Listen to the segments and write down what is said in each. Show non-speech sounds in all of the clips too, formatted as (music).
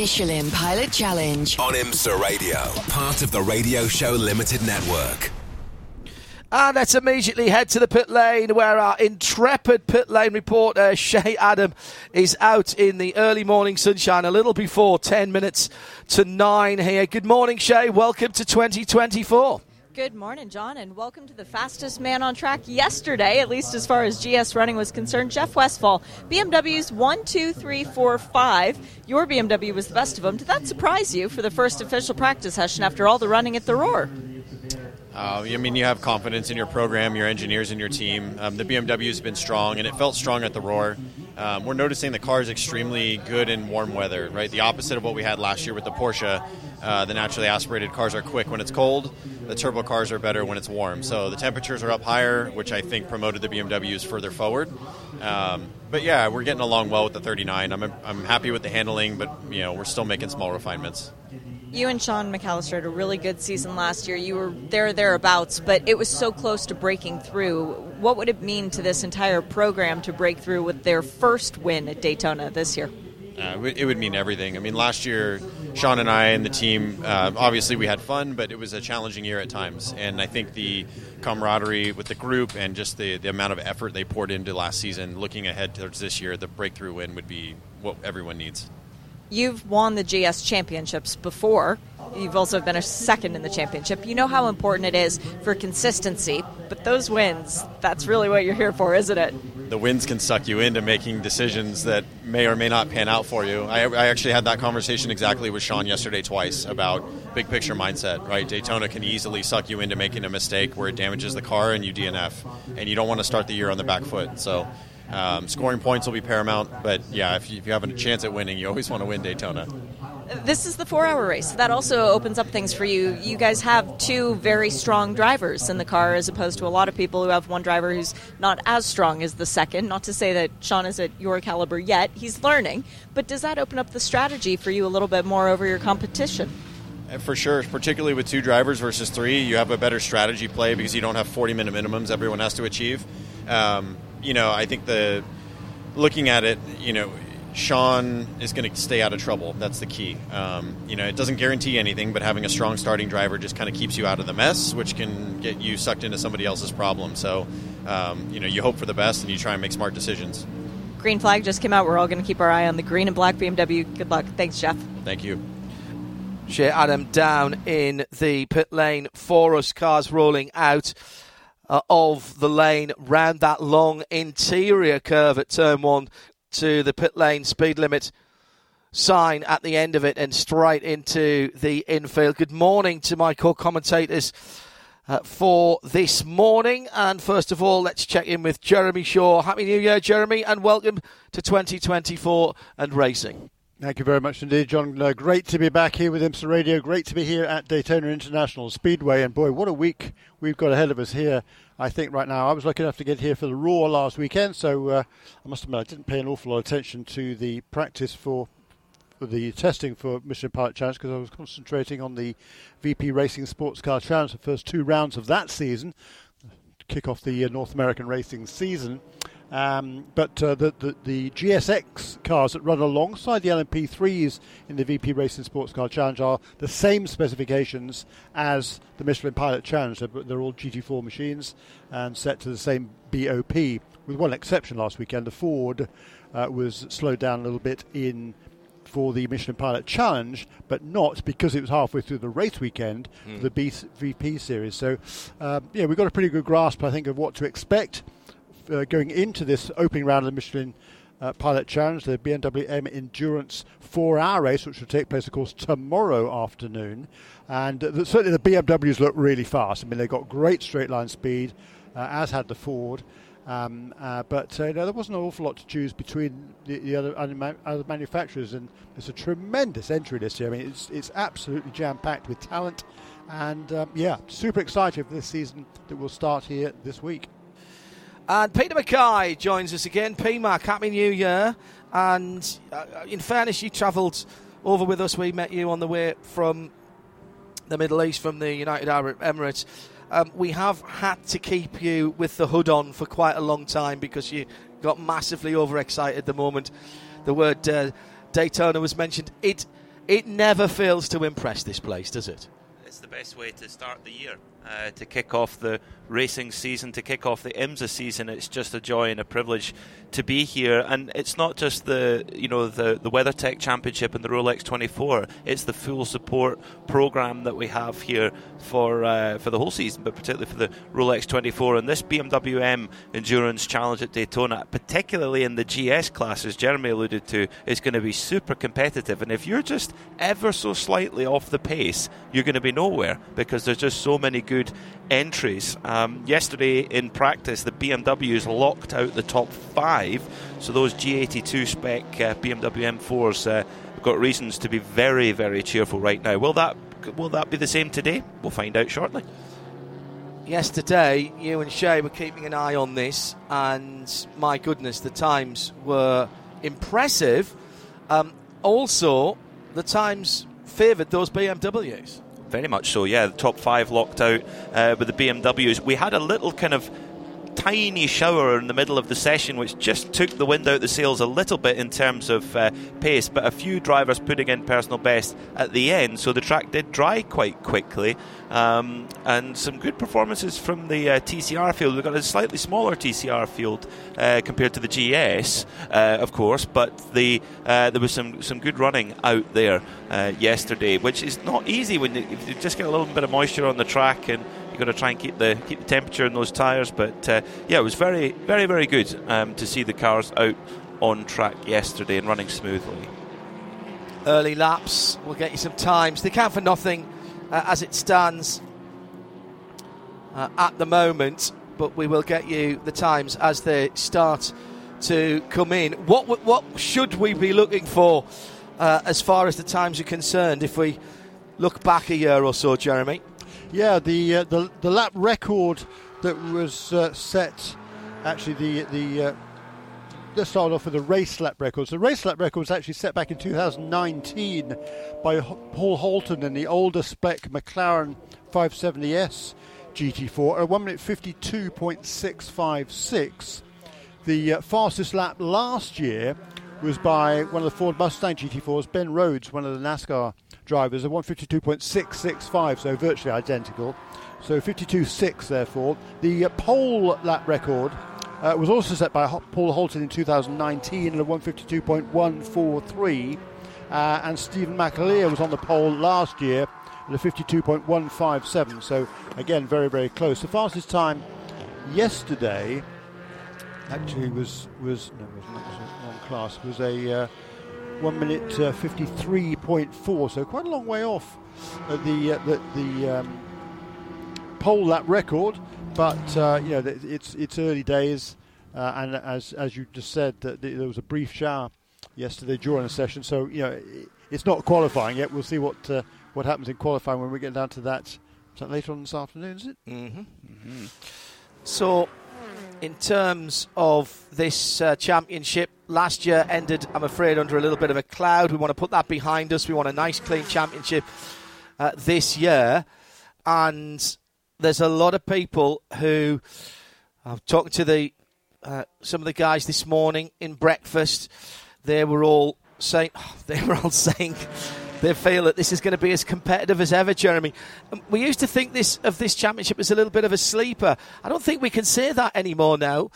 Michelin Pilot Challenge. On IMSA Radio, part of the Radio Show Limited Network. And let's immediately head to the pit lane where our intrepid pit lane reporter (laughs) Shea Adam is out in the early morning sunshine a little before 10 minutes to 9 here. Good morning, Shea. Welcome to 2024. Good morning, John, and welcome to the fastest man on track yesterday, at least as far as GS running was concerned. Jeff Westphal, BMW's 1, 2, 3, 4, 5. Your BMW was the best of them. Did that surprise you for the first official practice session after all the running at the Roar? Uh, I mean, you have confidence in your program, your engineers, and your team. Um, the BMW has been strong, and it felt strong at the Roar. Um, we're noticing the car is extremely good in warm weather, right? The opposite of what we had last year with the Porsche. Uh, the naturally aspirated cars are quick when it's cold. The turbo cars are better when it's warm. So the temperatures are up higher, which I think promoted the BMWs further forward. Um, but yeah, we're getting along well with the 39. I'm, I'm happy with the handling, but you know we're still making small refinements. You and Sean McAleer had a really good season last year. You were there thereabouts, but it was so close to breaking through. What would it mean to this entire program to break through with their first win at Daytona this year? Uh, it would mean everything. I mean, last year, Sean and I and the team, uh, obviously we had fun, but it was a challenging year at times. And I think the camaraderie with the group and just the, the amount of effort they poured into last season, looking ahead towards this year, the breakthrough win would be what everyone needs. You've won the GS championships before. You've also been a second in the championship. You know how important it is for consistency, but those wins, that's really what you're here for, isn't it? The wins can suck you into making decisions that may or may not pan out for you. I, I actually had that conversation exactly with Sean yesterday twice about big picture mindset, right? Daytona can easily suck you into making a mistake where it damages the car and you DNF, and you don't want to start the year on the back foot. So um, scoring points will be paramount, but yeah, if you, if you have a chance at winning, you always want to win Daytona. This is the four hour race. That also opens up things for you. You guys have two very strong drivers in the car, as opposed to a lot of people who have one driver who's not as strong as the second. Not to say that Sean is at your caliber yet, he's learning. But does that open up the strategy for you a little bit more over your competition? Uh, for sure, particularly with two drivers versus three, you have a better strategy play because you don't have 40 minute minimums everyone has to achieve. Um, you know, I think the looking at it, you know, Sean is going to stay out of trouble. That's the key. Um, you know, it doesn't guarantee anything, but having a strong starting driver just kind of keeps you out of the mess, which can get you sucked into somebody else's problem. So, um, you know, you hope for the best and you try and make smart decisions. Green flag just came out. We're all going to keep our eye on the green and black BMW. Good luck. Thanks, Jeff. Thank you. Shea Adam down in the pit lane for us. Cars rolling out uh, of the lane round that long interior curve at turn one to the pit lane speed limit sign at the end of it and straight into the infield. Good morning to my co commentators. Uh, for this morning. And first of all, let's check in with Jeremy Shaw. Happy New Year, Jeremy, and welcome to 2024 and racing. Thank you very much indeed, John. Uh, great to be back here with IMSA Radio. Great to be here at Daytona International Speedway. And boy, what a week we've got ahead of us here, I think, right now. I was lucky enough to get here for the Roar last weekend, so uh, I must admit I didn't pay an awful lot of attention to the practice for, the testing for Michelin Pilot Challenge because I was concentrating on the VP Racing Sports Car Challenge, the first two rounds of that season, kick off the uh, North American racing season. Um, but uh, the, the, the, GSX cars that run alongside the LMP3s in the VP Racing Sports Car Challenge are the same specifications as the Michelin Pilot Challenge. They're, they're all GT4 machines and set to the same BOP, with one exception last weekend. The Ford uh, was slowed down a little bit in for the Michelin Pilot Challenge, but not because it was halfway through the race weekend mm. for the B- VP series. So, um, yeah, we've got a pretty good grasp, I think, of what to expect uh, going into this opening round of the Michelin uh, Pilot Challenge, the BMW M Endurance four-hour race, which will take place, of course, tomorrow afternoon. And uh, certainly the BMWs look really fast. I mean, they've got great straight line speed, uh, as had the Ford. Um, uh, but uh, you know, there wasn't an awful lot to choose between the, the other, other manufacturers, and it's a tremendous entry list here. I mean, it's, it's absolutely jam packed with talent, and um, yeah, super excited for this season that will start here this week. And Peter Mackay joins us again. PMAC, Happy New Year. And uh, in fairness, you travelled over with us. We met you on the way from the Middle East, from the United Arab Emirates. Um, we have had to keep you with the hood on for quite a long time because you got massively overexcited the moment the word uh, Daytona was mentioned. It it never fails to impress this place, does it? It's the best way to start the year uh, to kick off the racing season, to kick off the IMSA season. It's just a joy and a privilege to be here. And it's not just the you know the the WeatherTech Championship and the Rolex 24. It's the full support program that we have here for uh, for the whole season, but particularly for the Rolex 24 and this BMW M Endurance Challenge at Daytona, particularly in the GS class, as Jeremy alluded to, is going to be super competitive. And if you're just ever so slightly off the pace, you're going to be nowhere because there's just so many good entries. Um, yesterday in practice, the BMWs locked out the top five, so those G82 spec uh, BMW M4s uh, have got reasons to be very, very cheerful right now. Will that will that be the same today? We'll find out shortly. Yesterday, you and Shea were keeping an eye on this, and my goodness, the times were impressive. Um, also, the times favoured those BMWs. Very much so, yeah. The top five locked out uh, with the BMWs. We had a little kind of tiny shower in the middle of the session, which just took the wind out the sails a little bit in terms of uh, pace. But a few drivers putting in personal best at the end, so the track did dry quite quickly. Um, and some good performances from the uh, TCR field. We've got a slightly smaller TCR field uh, compared to the GS, uh, of course, but the uh, there was some, some good running out there uh, yesterday, which is not easy when you, you just get a little bit of moisture on the track and to try and keep the keep the temperature in those tyres. But uh, yeah, it was very, very, very good um, to see the cars out on track yesterday and running smoothly. Early laps will get you some times. They count for nothing uh, as it stands uh, at the moment, but we will get you the times as they start to come in. What what should we be looking for uh, as far as the times are concerned if we look back a year or so, Jeremy? Yeah, the uh, the the lap record that was uh, set. Actually, the the uh, let's start off with the race lap records. The race lap record was actually set back in 2019 by Paul Holton in the older spec McLaren 570S GT4 at 1 minute 52.656. The uh, fastest lap last year was by one of the Ford Mustang GT4s, Ben Rhodes, one of the NASCAR drivers, a 152.665, so virtually identical. So 52.6, therefore. The uh, pole lap record uh, was also set by Paul Holton in 2019 at a 152.143. Uh, and Stevan McAleer was on the pole last year at a 52.157. So again, very, very close. The fastest time yesterday actually was was no, it was not wrong class. Was a uh, one minute uh, 53.4, so quite a long way off uh, the uh, the, the um, pole lap record. But uh, you know, it's it's early days, uh, and as as you just said, that there was a brief shower yesterday during the session. So you know, it's not qualifying yet. We'll see what uh, what happens in qualifying when we get down to that. Is that later on this afternoon? Is it? Mm-hmm. Mm-hmm. So in terms of this uh, championship. Last year ended, I'm afraid, under a little bit of a cloud. We want to put that behind us. We want a nice, clean championship uh, this year. And there's a lot of people who I've talked to the uh, some of the guys this morning in breakfast. They were all saying oh, (laughs) they were all saying they feel that this is going to be as competitive as ever, Jeremy. Um, we used to think this of this championship as a little bit of a sleeper. I don't think we can say that anymore now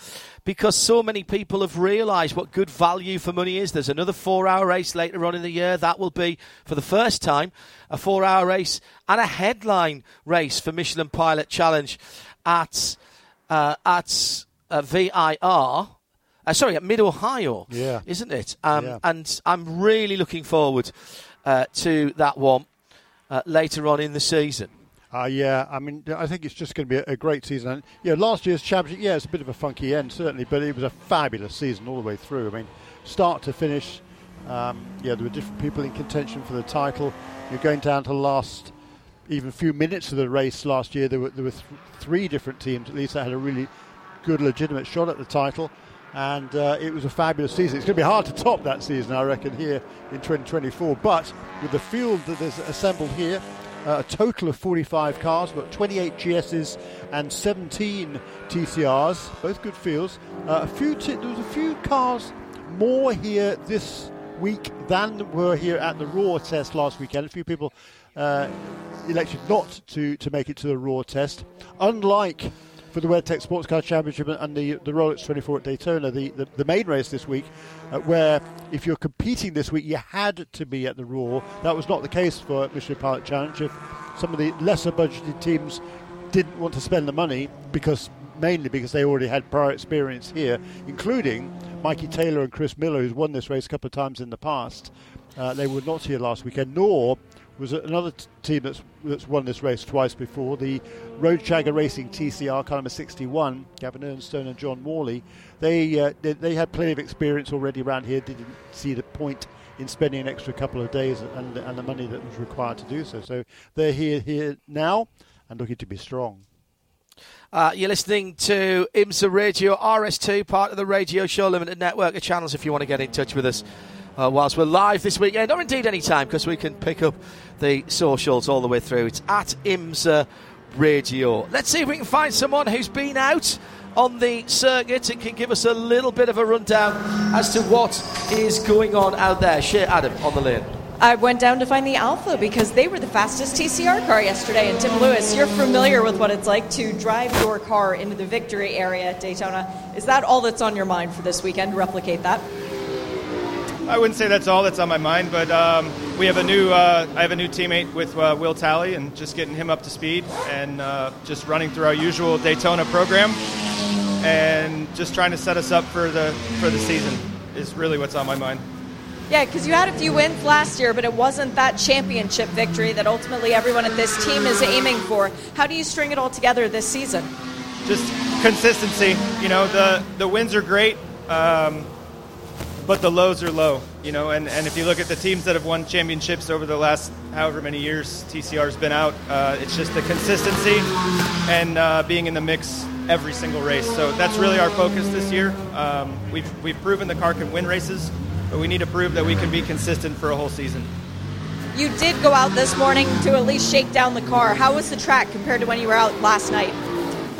because so many people have realised what good value for money is. There's another four hour race later on in the year. That will be, for the first time, a four hour race and a headline race for Michelin Pilot Challenge at, uh, at uh, VIR. Uh, sorry, at Mid Ohio, yeah. isn't it? Um, yeah. And I'm really looking forward uh, to that one uh, later on in the season. Uh, yeah, I mean, I think it's just going to be a, a great season. And, yeah, last year's championship, yeah, it's a bit of a funky end, certainly, but it was a fabulous season all the way through. I mean, start to finish, um, yeah, there were different people in contention for the title. You're going down to the last even few minutes of the race last year. There were there were th- three different teams at least that had a really good, legitimate shot at the title, and uh, it was a fabulous season. It's going to be hard to top that season, I reckon, here in 2024. But with the field that is assembled here, uh, a total of 45 cars, but 28 GSs and 17 TCRs, both good fields. Uh, a few t- there was a few cars more here this week than were here at the Roar test last weekend. A few people uh, elected not to, to make it to the Roar test. Unlike for the WeatherTech Sports Car Championship and the, the Rolex 24 at Daytona, the, the, the main race this week, uh, where if you're competing this week, you had to be at the Roar. That was not the case for Michelin Pilot Challenge. If some of the lesser budgeted teams didn't want to spend the money because mainly because they already had prior experience here, including Mikey Taylor and Chris Miller, who's won this race a couple of times in the past. Uh, they were not here last weekend, nor was another t- team that's that's won this race twice before. The Road Roadshagger Racing TCR car number 61, Gavin Ernstene and John Morley. They, uh, they, they had plenty of experience already around here. Didn't see the point in spending an extra couple of days and and the money that was required to do so. So they're here here now and looking to be strong. Uh, you're listening to IMSA Radio RS2, part of the Radio Show Limited network of channels. If you want to get in touch with us uh, whilst we're live this weekend, or indeed any time, because we can pick up the socials all the way through. It's at IMSA Radio. Let's see if we can find someone who's been out on the circuit and can give us a little bit of a rundown as to what is going on out there. Shea Adam on the lane. I went down to find the Alfa because they were the fastest TCR car yesterday. And Tim Lewis, you're familiar with what it's like to drive your car into the victory area at Daytona. Is that all that's on your mind for this weekend? Replicate that? I wouldn't say that's all that's on my mind, but um, we have a new. Uh, I have a new teammate with uh, Will Talley, and just getting him up to speed, and uh, just running through our usual Daytona program, and just trying to set us up for the for the season is really what's on my mind. Yeah, because you had a few wins last year, but it wasn't that championship victory that ultimately everyone at this team is aiming for. How do you string it all together this season? Just consistency. You know, the the wins are great. Um, but the lows are low, you know. And, and if you look at the teams that have won championships over the last however many years TCR's been out, uh, it's just the consistency and uh, being in the mix every single race. So that's really our focus this year. Um, we've we've proven the car can win races, but we need to prove that we can be consistent for a whole season. You did go out this morning to at least shake down the car. How was the track compared to when you were out last night?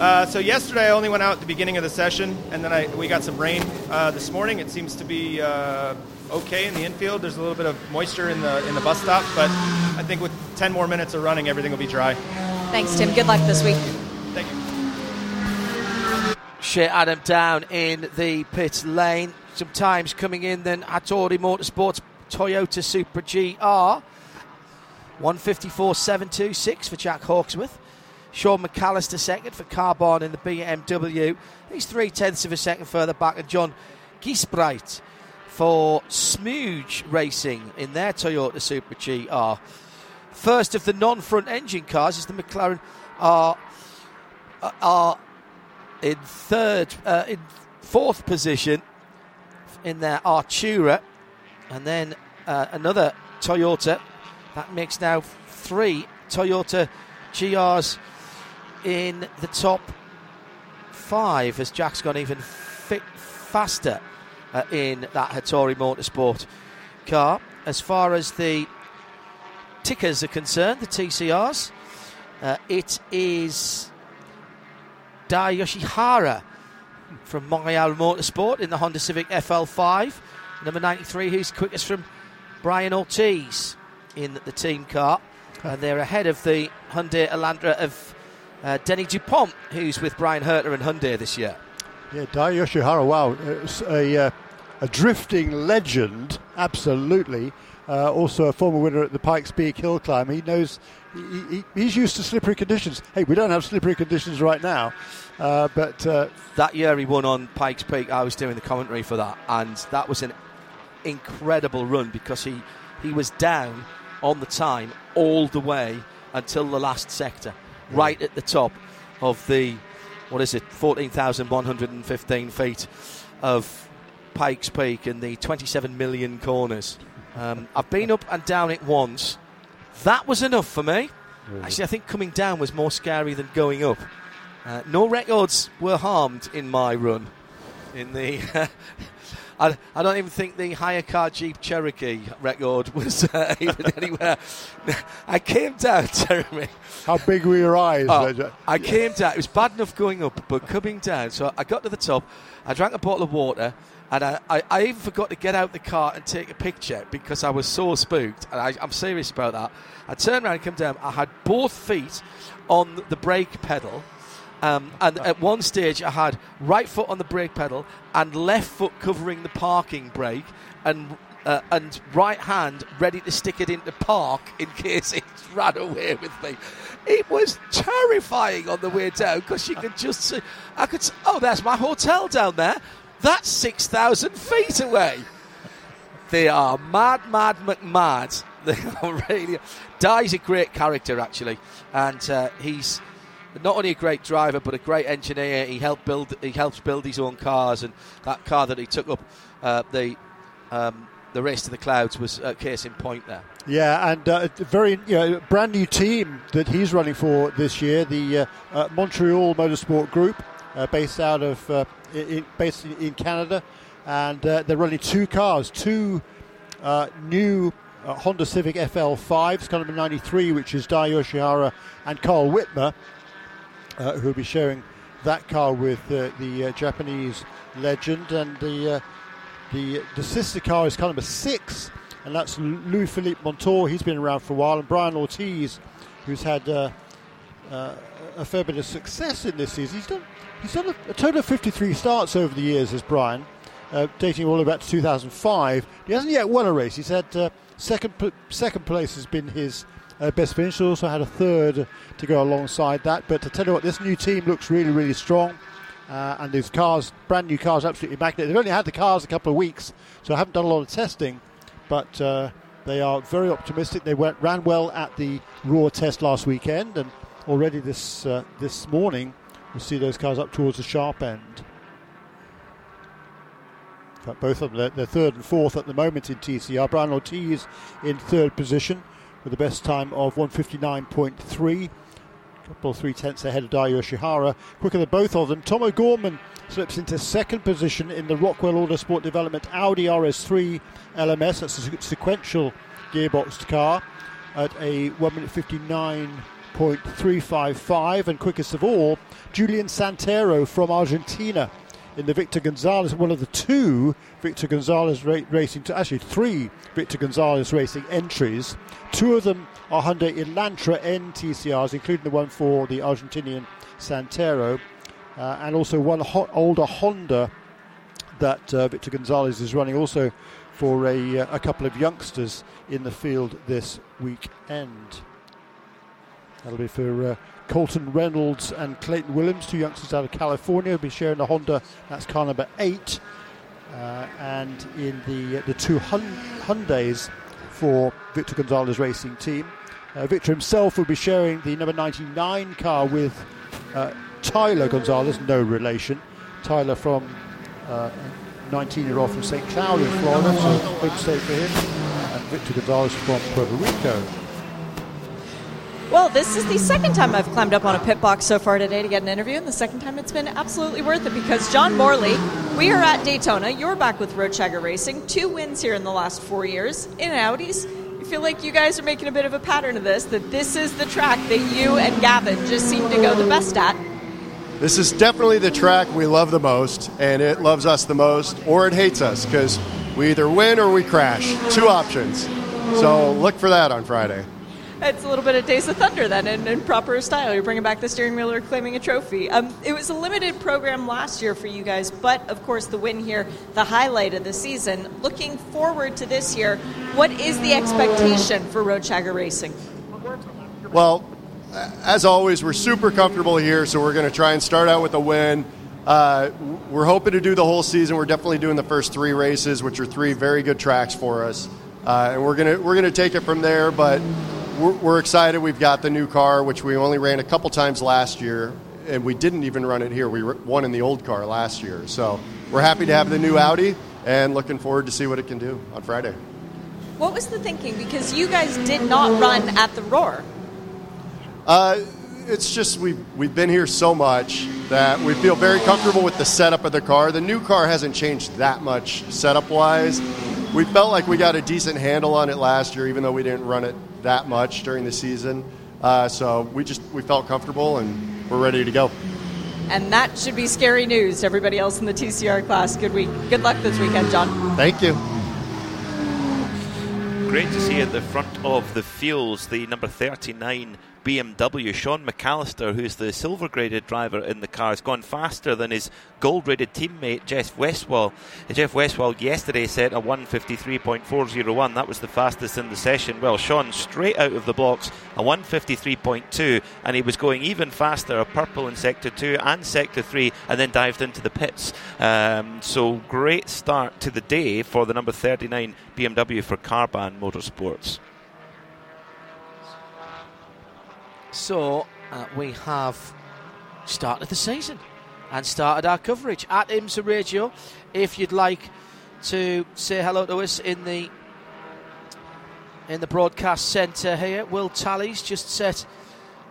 Uh, so yesterday I only went out at the beginning of the session, and then I, we got some rain uh, this morning. It seems to be uh, okay in the infield. There's a little bit of moisture in the in the bus stop, but I think with 10 more minutes of running, everything will be dry. Thanks, Tim. Good luck this week. Thank you. Shea, Adam down in the pit lane. Sometimes coming in then Hattori Motorsports Toyota Supra GR. 154.726 for Jack Hawksworth. Sean McAleer second for Carbahn in the BMW. He's three tenths of a second further back, and John Geesbreght for Smooge Racing in their Toyota Supra GR. First of the non-front engine cars is the McLaren are are in third, uh, in fourth position in their Artura, and then uh, another Toyota. That makes now three Toyota GRs in the top five as Jack's gone even fit faster uh, in that Hattori Motorsport car. As far as the tickers are concerned, the TCRs, uh, it is Dai Yoshihara from Montreal Motorsport in the Honda Civic FL5. Number 93, who's quickest from Brian Ortiz in the team car. And they're ahead of the Hyundai Elantra of uh, Denis Dupont, who's with Bryan Herta and Hyundai this year. Yeah, Dai Yoshihara, wow, a, uh, a drifting legend, absolutely. Uh, also a former winner at the Pikes Peak Hill Climb. He knows he, he, he's used to slippery conditions. Hey, we don't have slippery conditions right now, uh, but uh, that year he won on Pikes Peak. I was doing the commentary for that, and that was an incredible run because he he was down on the time all the way until the last sector. Right at the top of the what is it, 14,115 feet of Pikes Peak and the 27 million corners. Um, I've been up and down it once. That was enough for me. Really? Actually, I think coming down was more scary than going up. Uh, no records were harmed in my run. In the, (laughs) I, I, don't even think the hire car Jeep Cherokee record was uh, (laughs) even anywhere. I came down, (laughs) Jeremy. How big were your eyes? Oh, I came down. It was bad enough going up, but coming down. So I got to the top. I drank a bottle of water. And I, I, I, even forgot to get out the car and take a picture because I was so spooked. And I, am serious about that. I turned around and came down. I had both feet on the brake pedal. Um, and at one stage, I had right foot on the brake pedal and left foot covering the parking brake, and uh, and right hand ready to stick it into park in (laughs) case it ran away with me. It was terrifying on the way down because you could just see. I could. Oh, there's my hotel down there. That's 6,000 feet away. They are mad, mad, McMad. (laughs) They are really. Dai's a great character, actually. And uh, he's not only a great driver, but a great engineer. He helped build. He helps build his own cars, and that car that he took up uh, the um, the race to the clouds was a case in point there. Yeah, and uh, very you know, brand new team that he's running for this year, the uh, uh, Montreal Motorsport Group, uh, based out of uh, in, based in Canada, and they're running two cars, two new Honda Civic FL5s, kind of 93, which is Dai Yoshihara and Karl Wittmer, who will be sharing that car with the Japanese legend, and the the the sister car is car number six, and that's Louis Philippe Montour. He's been around for a while, and Brian Ortiz, who's had uh, uh, a fair bit of success in this season. He's done he's done a, a total of 53 starts over the years as Brian, uh, dating all the way back to 2005. He hasn't yet won a race. He's had uh, second second place has been his. Uh, best finish. Also had a third to go alongside that. But to tell you what, this new team looks really, really strong. Uh, and these cars, brand new cars, absolutely immaculate. They've only had the cars a couple of weeks, so I haven't done a lot of testing, but uh, they are very optimistic. They went, ran well at the Roar test last weekend, and already this uh, this morning we'll see those cars up towards the sharp end. Both of them, they're, they're third and fourth at the moment in TCR. Brian Ortiz in third position with the best time of 159.3 A couple three tenths ahead of Dai Yoshihara. Quicker than both of them. Tom O'Gorman slips into second position in the Rockwell Autosport Development Audi RS3 LMS. That's a sequential gearboxed car at a 1 minute 59.355. And quickest of all, Julian Santero from Argentina in the Victor Gonzalez, one of the two Victor Gonzalez ra- racing, actually three Victor Gonzalez racing entries. Two of them are Hyundai Elantra NTCRs, including the one for the Argentinian Santero, uh, and also one older Honda that uh, Victor Gonzalez is running also for a, uh, a couple of youngsters in the field this weekend. That'll be for uh, Colton Reynolds and Clayton Williams, two youngsters out of California, will be sharing the Honda. That's car number eight. Uh, and in the the two Hun- Hyundais for Victor Gonzalez Racing Team, uh, Victor himself will be sharing the number 99 car with uh, Tyler Gonzalez, no relation. Tyler from 19-year-old uh, from St. Cloud in Florida, so home state for him, and Victor Gonzalez from Puerto Rico. Well, this is the second time I've climbed up on a pit box so far today to get an interview, and the second time it's been absolutely worth it because John Morley, we are at Daytona. You're back with Roadshagger Racing. Two wins here in the last four years in Audis. I feel like you guys are making a bit of a pattern of this, that this is the track that you and Gavin just seem to go the best at. This is definitely the track we love the most, and it loves us the most, or it hates us, because we either win or we crash. Two options. So look for that on Friday. It's a little bit of Days of Thunder then, in, in proper style. You're bringing back the steering wheel or claiming a trophy. Um, it was a limited program last year for you guys, but of course the win here, the highlight of the season. Looking forward to this year, what is the expectation for Roadshagger Racing? Well, as always, we're super comfortable here, so we're going to try and start out with a win. Uh, we're hoping to do the whole season. We're definitely doing the first three races, which are three very good tracks for us, uh, and we're gonna we're gonna take it from there. But we're, we're excited. We've got the new car, which we only ran a couple times last year, and we didn't even run it here. We won in the old car last year. So we're happy to have the new Audi and looking forward to see what it can do on Friday. What was the thinking? Because you guys did not run at the Roar. Uh, it's just we've, we've been here so much that we feel very comfortable with the setup of the car. The new car hasn't changed that much setup wise. We felt like we got a decent handle on it last year, even though we didn't run it that much during the season. Uh, so we just we felt comfortable and we're ready to go. And that should be scary news to everybody else in the TCR class. Good week. Good luck this weekend, John. Thank you. Great to see at the front of the fields the number 39 BMW. Sean McAleer, who's the silver graded driver in the car, has gone faster than his gold rated teammate Jeff Westphal. Jeff Westphal yesterday set a 153.401. That was the fastest in the session. Well, Sean straight out of the blocks, a 153.2, and he was going even faster, a purple in sector 2 and sector 3, and then dived into the pits. Um, so great start to the day for the number 39 BMW for Carbahn Motorsports. So uh, we have started the season and started our coverage at IMSA Radio. If you'd like to say hello to us in the in the broadcast centre here, Will Tally's just set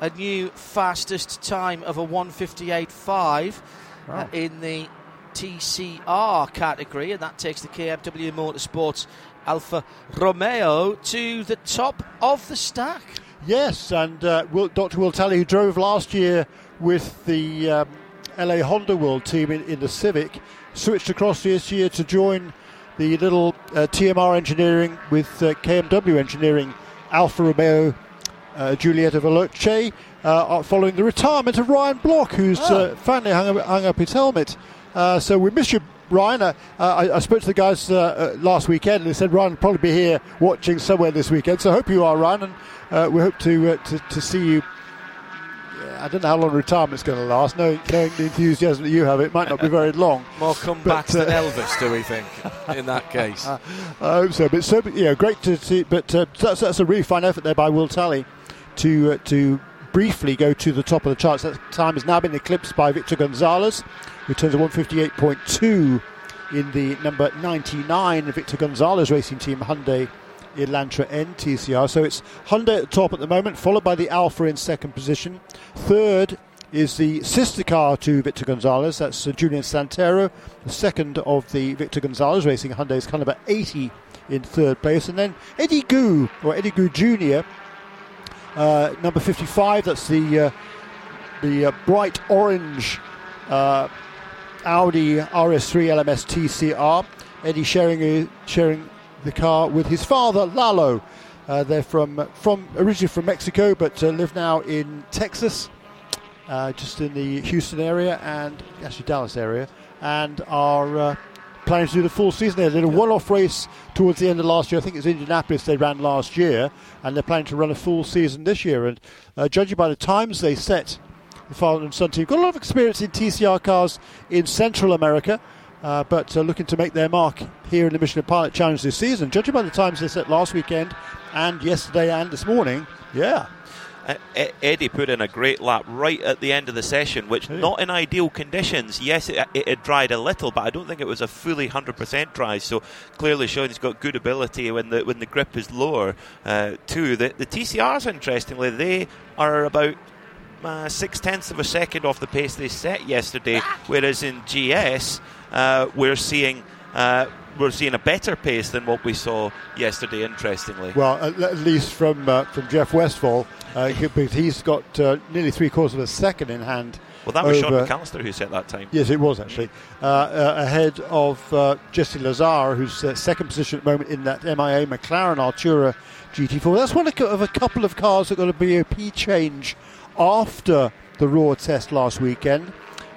a new fastest time of a 158.5 wow. uh, in the TCR category, and that takes the KMW Motorsports Alfa Romeo to the top of the stack. Yes, and uh, Will, Dr. Will Tally, who drove last year with the um, LA Honda World team in, in, the Civic, switched across this year to join the little uh, TMR engineering with uh, KMW engineering Alfa Romeo uh, Giulietta Veloce, uh, following the retirement of Ryan Block, who's oh. finally hung up, hung up, his helmet. So we miss you, Ryan, uh, I, I, spoke to the guys uh, last weekend and they said Ryan will probably be here watching somewhere this weekend. So I hope you are, Ryan, and uh, we hope to, uh, to, to see you. I don't know how long retirement's going to last. Knowing, knowing the enthusiasm that you have, it might not be very long. (laughs) More comebacks uh, than Elvis, do we think? In that case, (laughs) I hope so. But so, yeah, great to see. But uh, that's, that's a really fine effort there by Will Tally to uh, to briefly go to the top of the charts. That time has now been eclipsed by Victor Gonzalez, who turns a 158.2 in the number 99 Victor Gonzalez racing team Hyundai Elantra NTCR. So it's Hyundai at the top at the moment, followed by the Alfa in second position. Third is the sister car to Victor Gonzalez. That's Julian Santero, the second of the Victor Gonzalez Racing Hyundai's car number 80 in third place. And then Eddie Gu, or Eddie Gu Jr., uh, number 55. That's the uh, the uh, bright orange uh, Audi RS3 LMS TCR. Eddie sharing sharing the car with his father, Lalo. Uh, they're from from originally from Mexico, but uh, live now in Texas, uh, just in the Houston area and actually Dallas area, and are uh, planning to do the full season. They did a one-off race towards the end of last year. I think it was Indianapolis they ran last year, and they're planning to run a full season this year. And uh, judging by the times they set, the father and son team got a lot of experience in TCR cars in Central America uh, but uh, looking to make their mark here in the Michelin Pilot Challenge this season. Judging by the times they set last weekend and yesterday and this morning, yeah. Uh, Eddie put in a great lap right at the end of the session, which yeah. not in ideal conditions. Yes, it, it, it, dried a little, but I don't think it was a fully 100% dry. So clearly showing he's got good ability when the when the grip is lower. Uh, too, the, the TCRs, interestingly, they are about uh, six tenths of a second off the pace they set yesterday, whereas in GS uh, we're seeing. Uh, we're seeing a better pace than what we saw yesterday. Interestingly, well, at, least from uh, from Jeff Westphal, uh, he's got uh, nearly three quarters of a second in hand. Well, that was Sean McAleer who set that time. Yes, it was actually uh, uh, ahead of uh, Jesse Lazare, who's second position at the moment in that MIA McLaren Artura GT4. That's one of a couple of cars that got a BOP change after the Roar test last weekend.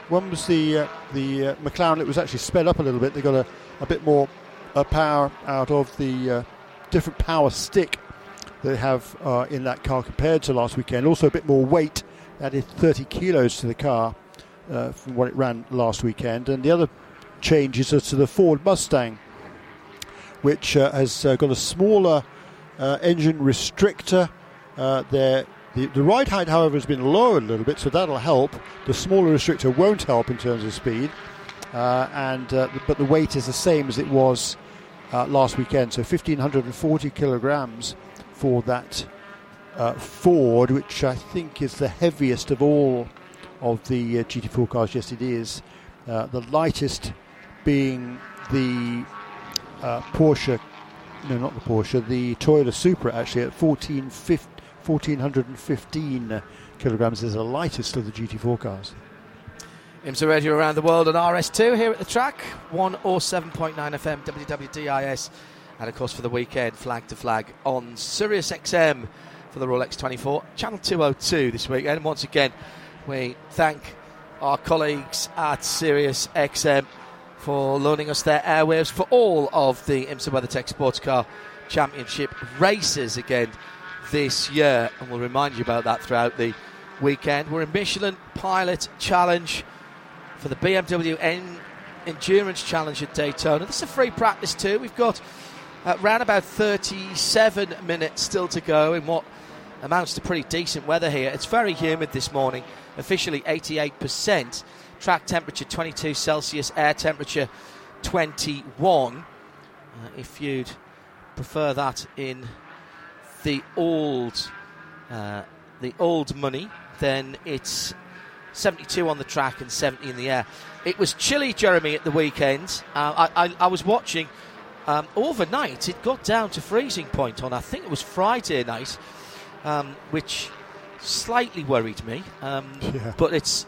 One was the uh, the uh, McLaren. It was actually sped up a little bit. They got a, a bit more uh, power out of the uh, different power stick they have uh, in that car compared to last weekend. Also a bit more weight. Added 30 kilos to the car uh, from what it ran last weekend. And the other changes are to the Ford Mustang, which has got a smaller engine restrictor Uh, the, the ride height, however, has been lowered a little bit, so that'll help. The smaller restrictor won't help in terms of speed, uh, and uh, but the weight is the same as it was uh, last weekend. So 1,540 kilograms for that uh, Ford, which I think is the heaviest of all of the uh, GT4 cars. Yes, it is. Uh, the lightest being the Porsche, no, not the Porsche, the Toyota Supra actually at 14, 1415 kilograms is the lightest of the GT4 cars. IMSA Radio around the world on RS2 here at the track, 107.9 FM WWDIS, and of course for the weekend, flag to flag on Sirius XM for the Rolex 24, channel 202 this weekend. Once again, we thank our colleagues at Sirius XM for loaning us their airwaves for all of the IMSA WeatherTech Sports Car Championship races again this year. And we'll remind you about that throughout the weekend. We're in Michelin Pilot Challenge for the BMW N- Endurance Challenge at Daytona. This is a free practice too. We've got uh, around about 37 minutes still to go in what amounts to pretty decent weather here. It's very humid this morning, officially 88%. Track temperature 22 Celsius, air temperature 21. Uh, if you'd prefer that in the old uh, the old money, then it's 72 on the track and 70 in the air. It was chilly, Jeremy, at the weekend. Uh, I, I, I, was watching um, overnight. It got down to freezing point on I think it was Friday night, um, which slightly worried me. Um, (laughs) yeah. But it's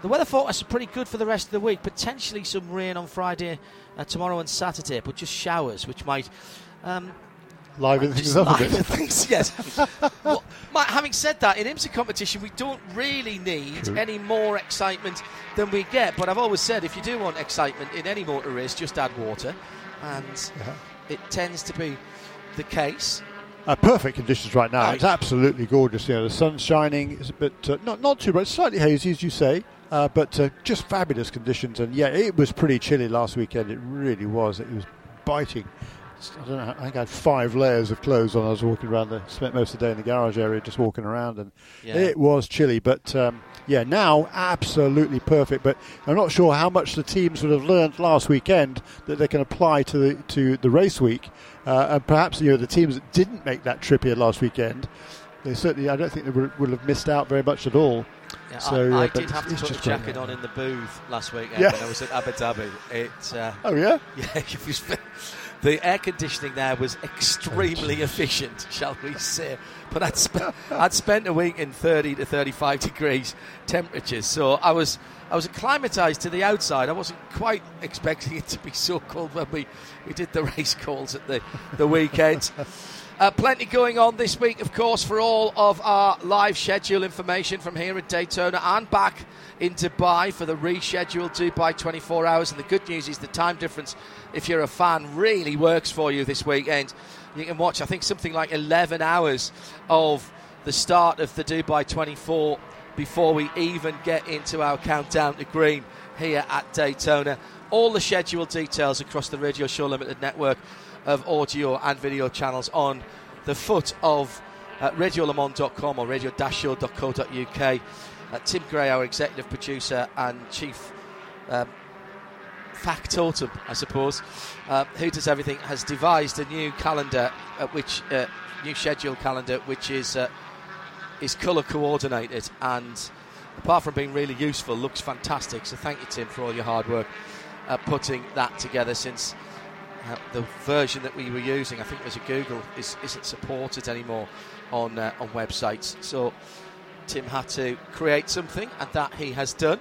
the weather forecast is pretty good for the rest of the week. Potentially some rain on Friday, uh, tomorrow, and Saturday, but just showers, which might. Um, liven things up a bit. Things, (laughs) yes. well, Matt, having said that, in IMSA competition, we don't really need True. any more excitement than we get. But I've always said, if you do want excitement in any motor race, just add water, and yeah. it tends to be the case. Uh, perfect conditions right now. It's absolutely gorgeous. You know, the sun's shining. It's a bit uh, not not too much, slightly hazy as you say. Uh, but uh, just fabulous conditions. And yeah, it was pretty chilly last weekend. It really was. It was biting. I don't know. I think I had five layers of clothes on. I was walking around. The, spent most of the day in the garage area, just walking around, and yeah. it was chilly. But um, yeah, now absolutely perfect. But I'm not sure how much the teams would have learned last weekend that they can apply to the to the race week. Uh, and perhaps you know the teams that didn't make that trip here last weekend, they certainly I don't think they would, would have missed out very much at all. Yeah, so, I, I did have to put a jacket on in the booth last week yeah. when I was at Abu Dhabi. It, uh, oh yeah, (laughs) yeah. The air conditioning there was extremely efficient, shall we say? But I'd, sp- I'd spent a week in 30 to 35 degrees temperatures, so I was I was acclimatized to the outside. I wasn't quite expecting it to be so cold when we, we did the race calls at the the weekend. Uh, plenty going on this week, of course, for all of our live schedule information from here at Daytona and back in Dubai for the rescheduled Dubai 24 hours. And the good news is the time difference, if you're a fan, really works for you this weekend. You can watch, I think, something like 11 hours of the start of the Dubai 24 before we even get into our countdown to green here at Daytona. All the schedule details across the Radio Show Limited network of audio and video channels on the foot of uh, radiolemans.com or radio-show.co.uk. Uh, Tim Gray, our executive producer and chief um, factotum, I suppose, uh, who does everything, has devised a new calendar, uh, which uh, new schedule calendar, which is uh, is colour coordinated and apart from being really useful, looks fantastic. So thank you, Tim, for all your hard work uh, putting that together since uh, the version that we were using, I think was a Google, is, isn't supported anymore on uh, on websites. So Tim had to create something, and that he has done.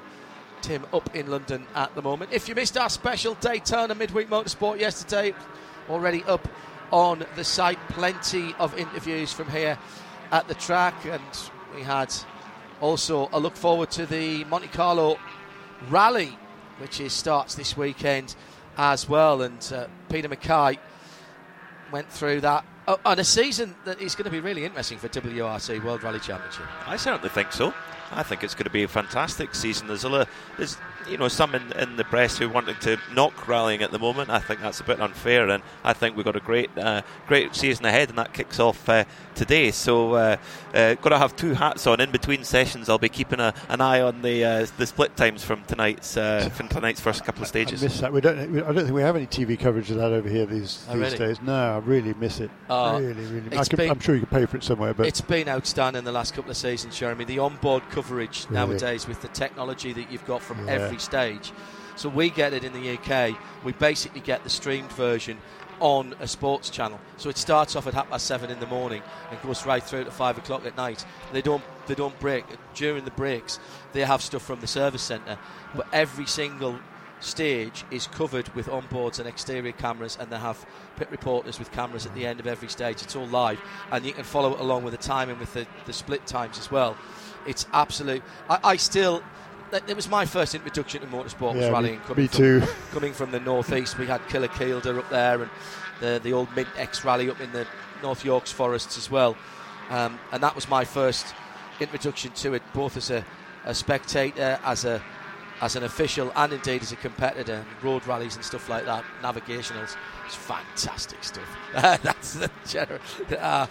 Tim up in London at the moment. If you missed our special Daytona Midweek Motorsport yesterday, already up on the site, plenty of interviews from here at the track, and we had also a look forward to the Monte Carlo Rally, which is starts this weekend as well. And uh, Peter Mackay went through that oh, on a season that is going to be really interesting for WRC World Rally Championship. I certainly think so. I think it's going to be a fantastic season. There's a there's you know, some in, in the press who wanted to knock rallying at the moment. I think that's a bit unfair, and I think we've got a great, uh, great season ahead, and that kicks off uh, today. So, uh, uh got to have two hats on in between sessions. I'll be keeping a, an eye on the uh, the split times from tonight's uh, (laughs) from tonight's first couple of stages. I miss that. We don't. I don't think we have any TV coverage of that over here these oh, these really? days. No, I really miss it. Oh, really, really. I am sure you can pay for it somewhere, but it's been outstanding the last couple of seasons, Jeremy. The onboard coverage Really? nowadays with the technology that you've got from Yeah. every stage. So we get it in the UK. We basically get the streamed version on a sports channel. So it starts off at half past seven in the morning and goes right through to five o'clock at night. They don't they don't break during the breaks. They have stuff from the service centre, but every single stage is covered with onboards and exterior cameras, and they have pit reporters with cameras at the end of every stage. It's all live, and you can follow it along with the timing with the, the split times as well. It's absolute. I, I still. That- It was my first introduction to motorsport was Yeah, me- rallying. Coming me from, too. (laughs) Coming from the northeast, we had Killer Kielder up there, and the the old Mint X rally up in the North Yorks forests as well. Um, and that was my first introduction to it, both as a, a spectator, as a as an official, and indeed as a competitor. Road rallies and stuff like that, navigationals. It's fantastic stuff. (laughs) That's the general. Uh,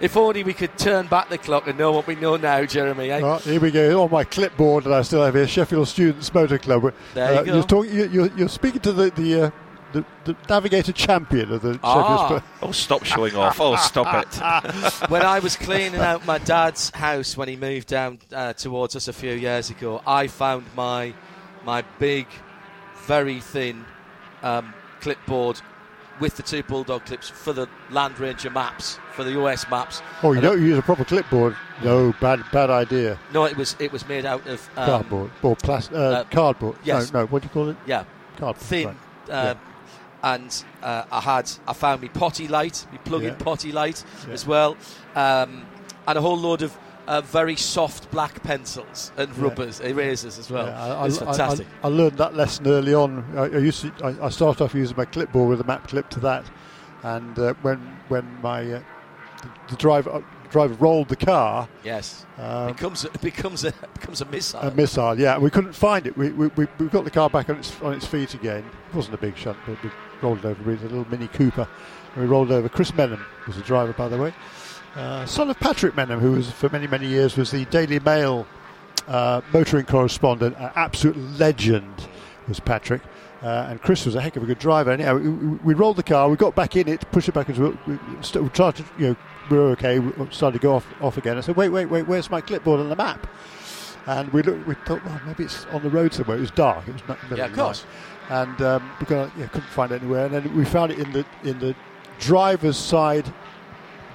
if only we could turn back the clock and know what we know now, Jeremy. eh? Well, here we go. On my clipboard that I still have here, Sheffield Students Motor Club. There you Uh, go. You're, talking, you, you're, you're speaking to the the, uh, the the navigator champion of the Ah. Sheffield. Oh, stop showing off. Oh, stop it. (laughs) when I was cleaning out my dad's house when he moved down uh, towards us a few years ago, I found my my big, very thin um, clipboard with the two bulldog clips for the Landranger maps, for the OS maps. Oh, you don't use a proper clipboard? No, bad bad idea. No, it was it was made out of um, Cardboard or plastic? Uh, uh, cardboard? yes. No, no. What do you call it? Yeah, Cardboard. thin. right. Uh, And uh, I had I found me potty light, me plug-in Yeah. potty light Yeah. as well, um, and a whole load of uh, very soft black pencils and Yeah. rubbers, erasers as well. Yeah, I, it's I- fantastic. I, I learned that lesson early on. I, I used to, I, started off using my clipboard with a map clip to that, and uh, when when my uh, the, the driver uh, driver rolled the car, yes, um, becomes a, it (laughs) becomes a becomes a missile. a missile. Yeah, we couldn't find it. We, we, we, we got the car back on its on its feet again. It wasn't a big shunt, but we rolled it over. It was a little Mini Cooper. And we rolled over. Chris Menham was the driver, by the way, uh, son of Patrick Menham, who was for many many years was the Daily Mail uh, motoring correspondent, an absolute legend was Patrick. Uh, and Chris was a heck of a good driver. Anyhow, we, we we rolled the car, we got back in it, pushed it back into it. We, we st- we tried to, you know, we were okay. We started to go off, off again. I said, wait, wait, wait, where's my clipboard on the map? And we looked, we thought, well, maybe it's on the road somewhere. It was dark. It was not Yeah, of of course. night. And um, we got, yeah, couldn't find it anywhere. And then we found it in the in the driver's side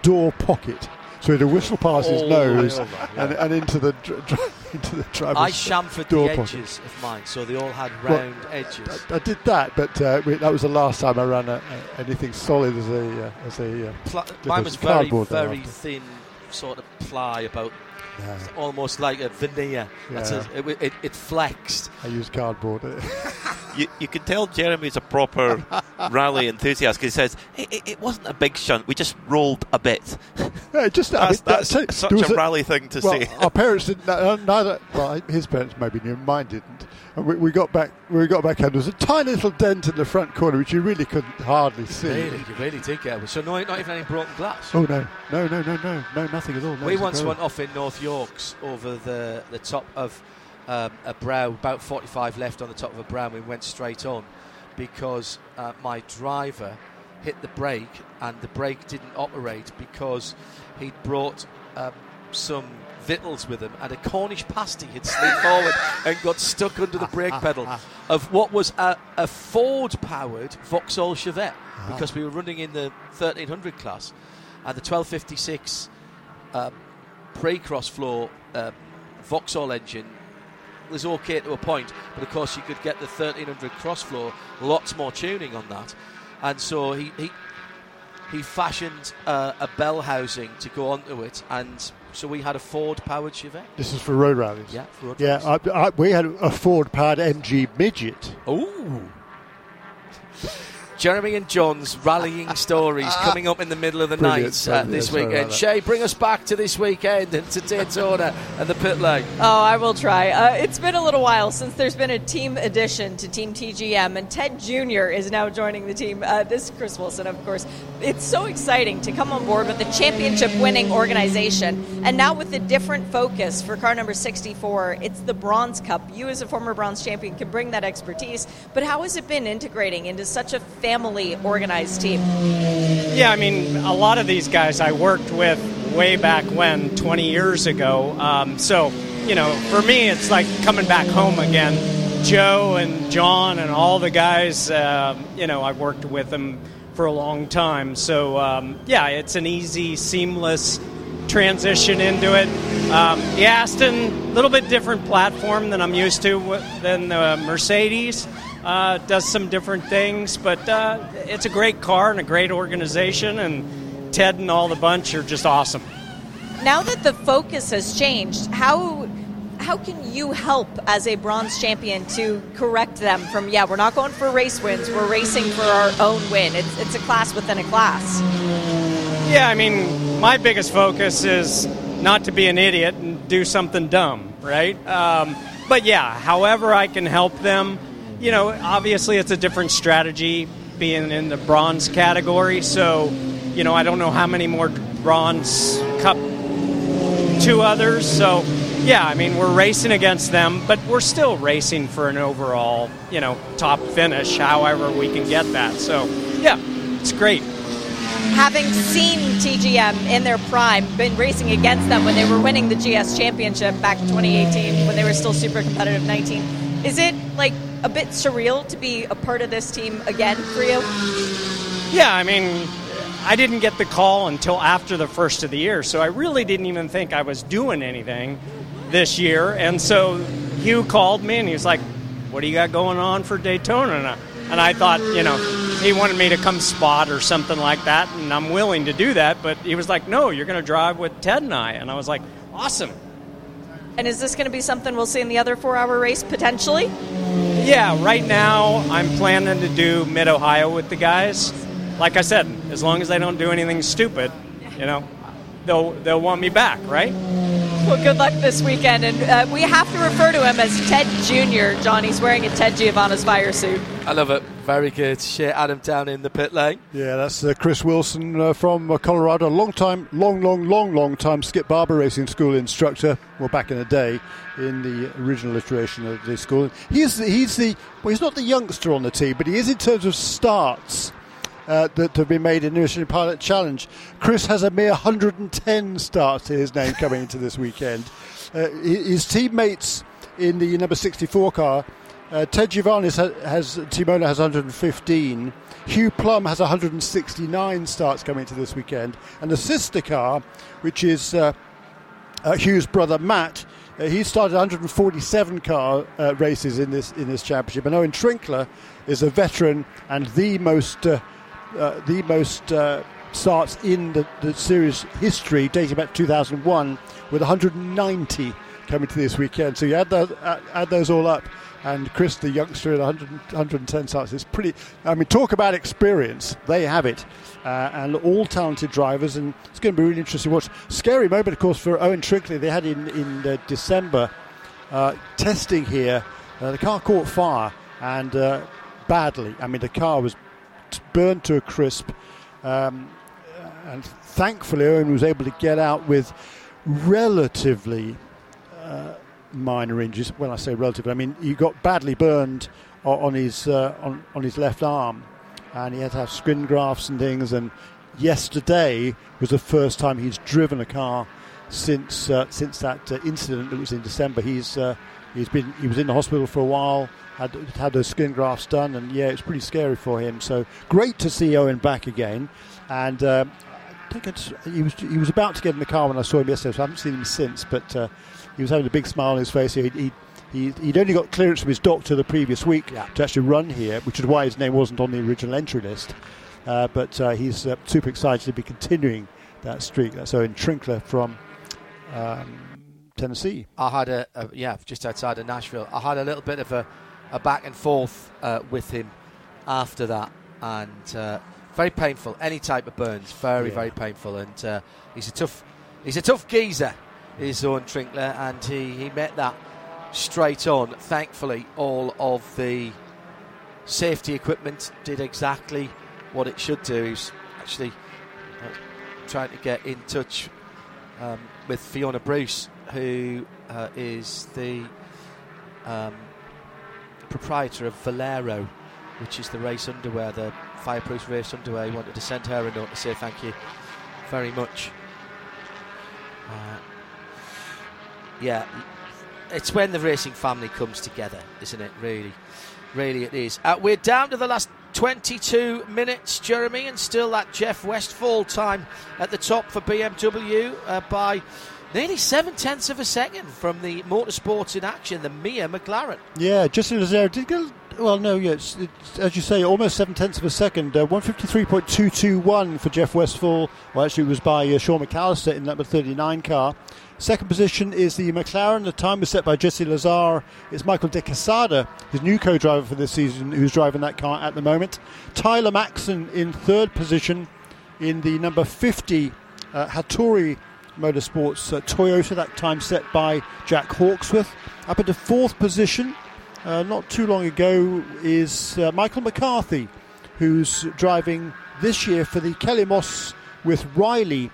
door pocket. So he had to whistle past his Oh, nose that, and, and into the dr- dr- (laughs) into the driver's I chamfered door the pocket. edges of mine, so they all had Well, round edges. I, I did that, but uh, we, that was the last time I ran a, a, anything solid as a uh, as a. Uh, Pla- mine was very, very thin, sort of ply, about Yeah. almost like a veneer. That's Yeah. a, it, it, it flexed. I used cardboard. (laughs) You, you can tell Jeremy's a proper rally enthusiast because he says it, it, it wasn't a big shunt. We just rolled a bit. Yeah, just I That's, mean, that's that's- such there was a rally thing to well, say. our parents didn't. uh, Neither. Well, his parents maybe knew. Mine didn't. And we, we got back. We got back home. There was a tiny little dent in the front corner, which you really couldn't hardly see. Really, you really did get it. So no, not even any broken glass. Oh no, no, no, no, no, no, nothing at all. No, we once went off in North Yorks over the the top of um, a brow, about 45 left on the top of a brow. and We went straight on because uh, my driver hit the brake and the brake didn't operate because he'd brought um, some victuals with him and a Cornish pasty had slid (laughs) forward and got stuck under the brake pedal of what was a, a Ford powered Vauxhall Chevette because we were running in the 1300 class and the 1256 um, pre-crossflow uh, Vauxhall engine was okay to a point, but of course you could get the 1300 cross floor, lots more tuning on that, and so he he, he fashioned uh, a bell housing to go onto it, and so we had a Ford powered Chevette. This is for road rallies. Yeah, for road Yeah, I, I, we had a Ford powered MG midget. Oh, Jeremy and John's rallying stories (laughs) coming up in the middle of the Brilliant. night uh, this weekend. Shea, bring us back to this weekend and to Daytona and the pit lane. Oh, I will try. Uh, it's been a little while since there's been a team addition to Team TGM, and Ted Jr. is now joining the team. Uh, this is Chris Wilson, of course. It's so exciting to come on board with a championship winning organization, and now with a different focus for car number 64. It's the Bronze Cup. You, as a former bronze champion, can bring that expertise, but how has it been integrating into such a family organized team? Yeah, I mean, a lot of these guys I worked with way back when, 20 years ago. Um, so, you know, for me, it's like coming back home again. Joe and John and all the guys, um, you know, I've worked with them for a long time. So, um, yeah, it's an easy, seamless transition into it. Um, the Aston, a little bit different platform than I'm used to than the Mercedes. Uh, does some different things, but uh, it's a great car and a great organization, and Ted and all the bunch are just awesome. Now that the focus has changed, how how can you help as a bronze champion to correct them from yeah we're not going for race wins we're racing for our own win it's, it's a class within a class Yeah, I mean, my biggest focus is not to be an idiot and do something dumb, right? Um, but yeah, however I can help them, you know, obviously it's a different strategy being in the bronze category. So, you know, I don't know how many more bronze cup two others. So, yeah, I mean, we're racing against them, but we're still racing for an overall, you know, top finish, however we can get that. So, yeah, it's great. having seen TGM in their prime been racing against them when they were winning the GS championship back in 2018 when they were still super competitive 19 is it like a bit surreal to be a part of this team again for you Yeah, I mean, I didn't get the call until after the first of the year, so I really didn't even think I was doing anything this year. And so Hugh called me and he was like, What do you got going on for Daytona? And I, and I thought, you know, he wanted me to come spot or something like that, and I'm willing to do that. But he was like, No, you're going to drive with Ted and I. And I was like, Awesome. and is this going to be something we'll see in the other four hour race potentially Yeah, right now I'm planning to do Mid Ohio with the guys. Like I said, as long as they don't do anything stupid, you know, they'll they'll want me back, right? well good luck this weekend and uh, we have to refer to him as ted jr Johnny's wearing a ted Giovanis's fire suit I love it. Very good. Shea Adam down in the pit lane. Yeah, that's uh, Chris Wilson uh, from uh, Colorado. Long time, long, long, long, long time Skip Barber Racing School instructor. Well, back in the day, in the original iteration of the school. He's the, he's the well, he's not the youngster on the team, but he is in terms of starts. Uh, that have been made in the Michelin Pilot Challenge. Chris has a mere 110 starts to his name coming into this weekend. Uh, his teammates in the number 64 car uh, Ted Giovanis has, has Timona has 115. Hugh Plumb has 169 starts coming into this weekend, and the sister car, which is uh, uh, Hugh's brother Matt, uh, he started 147 car uh, races in this in this championship. And Owen Trinkler is a veteran and the most uh, uh, the most uh, starts in the, the series history, dating back to 2001, with 190 coming to this weekend. So you add those, add, add those all up, and Chris, the youngster, at 100, 110 starts, is pretty. I mean, talk about experience. They have it, uh, and all talented drivers, and it's going to be really interesting to watch. Scary moment, of course, for Owen Trinkler. They had in in uh, December uh, testing here. The car caught fire and badly. I mean, the car was burned to a crisp. Um, and thankfully, Owen was able to get out with relatively uh, minor injuries. When I say relatively, I mean he got badly burned on his uh, on, on his left arm, and he had to have skin grafts and things. And yesterday was the first time he's driven a car since uh, since that uh, incident that was in December. He's uh, he's been he was in the hospital for a while. Had had those skin grafts done, and yeah, it's pretty scary for him. So great to see Owen back again, and um, I think it's, he was he was about to get in the car when I saw him yesterday. So I haven't seen him since, but uh, he was having a big smile on his face. He, he, he, he'd only got clearance from his doctor the previous week to actually run here, which is why his name wasn't on the original entry list. Uh, but uh, he's uh, super excited to be continuing that streak. That's Owen Trinkler from um, Tennessee. I had a, a yeah, just outside of Nashville. I had a little bit of a, a back and forth uh, with him after that and uh, very painful. Any type of burns, very Yeah. very painful. And uh, he's a tough he's a tough geezer, is Owen Trinkler, and he, he met that straight on. Thankfully, all of the safety equipment did exactly what it should do. He was actually uh, trying to get in touch um, with Fiona Bruce, who uh, is the um, proprietor of Valero, which is the race underwear, the fireproof race underwear. He wanted to send her a note to say thank you very much. Uh, yeah, it's when the racing family comes together, isn't it? Really, really, it is. Uh, we're down to the last 22 minutes, Jeremy, and still that Jeff Westphal time at the top for BMW uh, by nearly seven tenths of a second from the motorsports in action, the Mia McLaren. Yeah, Justin Lazare did get. Well, no, yeah, as you say, almost seven tenths of a second. Uh, 153.221 for Jeff Westphal. Well, actually, it was by uh, Sean McAleer in number 39 car. Second position is the McLaren. The time was set by Jesse Lazare. It's Michael De Casada, his new co-driver for this season, who's driving that car at the moment. Tyler Maxson in third position in the number 50 uh, Hattori Motorsports uh, Toyota. That time set by Jack Hawksworth. Up into fourth position, uh, not too long ago, is uh, Michael McCarthy, who's driving this year for the Kelly Moss with Riley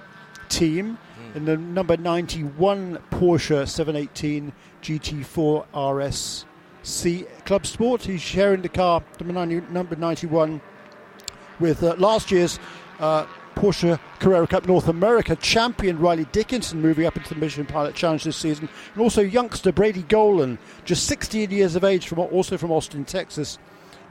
team in the number 91 Porsche 718 GT4 RS C Club Sport. He's sharing the car, number, 90, number 91, with uh, last year's uh, Porsche Carrera Cup North America champion Riley Dickinson moving up into the Michelin Pilot Challenge this season, and also youngster Brady Golan, just 16 years of age, from also from Austin, Texas,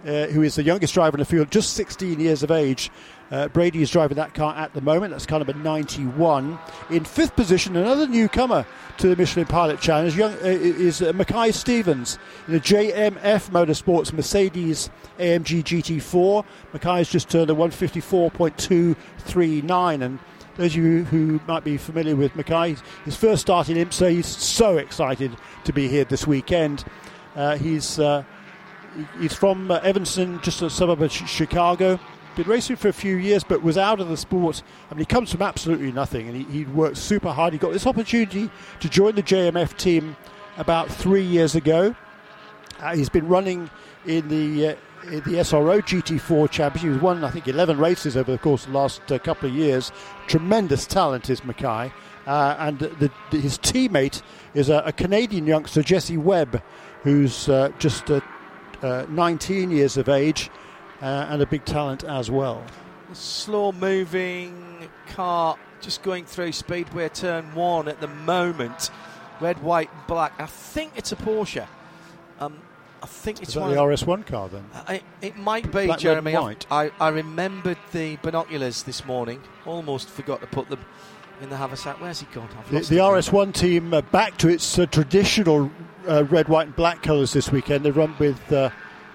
uh, who is the youngest driver in the field, just 16 years of age. Uh, Brady is driving that car at the moment. That's car number 91. In fifth position, another newcomer to the Michelin Pilot Challenge young, uh, is uh, Mackay Stevens in the JMF Motorsports Mercedes AMG GT4. Mackay has just turned a 154.239 and those of you who might be familiar with Mackay, his first start in IMSA, he's so excited to be here this weekend. Uh, he's uh, he's from uh, Evanston, just a suburb of Chicago. Been racing for a few years, but was out of the sport. I mean, he comes from absolutely nothing, and he, he worked super hard. He got this opportunity to join the JMF team about three years ago. Uh, he's been running in the uh, in the SRO GT4 Championship. He's won, I think, 11 races over the course of the last uh, couple of years. Tremendous talent is Mackay. Uh, and the, the, his teammate is a, a Canadian youngster, Jesse Webb, who's uh, just uh, uh, 19 years of age uh, and a big talent as well. Slow moving car just going through Speedway turn one at the moment. Red, white, black. I think it's a Porsche. Um, I think it's one the of RS1 car then? I, it might be, Black, Jeremy. I've- I, I remembered the binoculars this morning. Almost forgot to put them in the haversack. Where's he gone? The, the. RS1 team uh, back to its uh, traditional uh, red, white, and black colours this weekend. They've run with uh,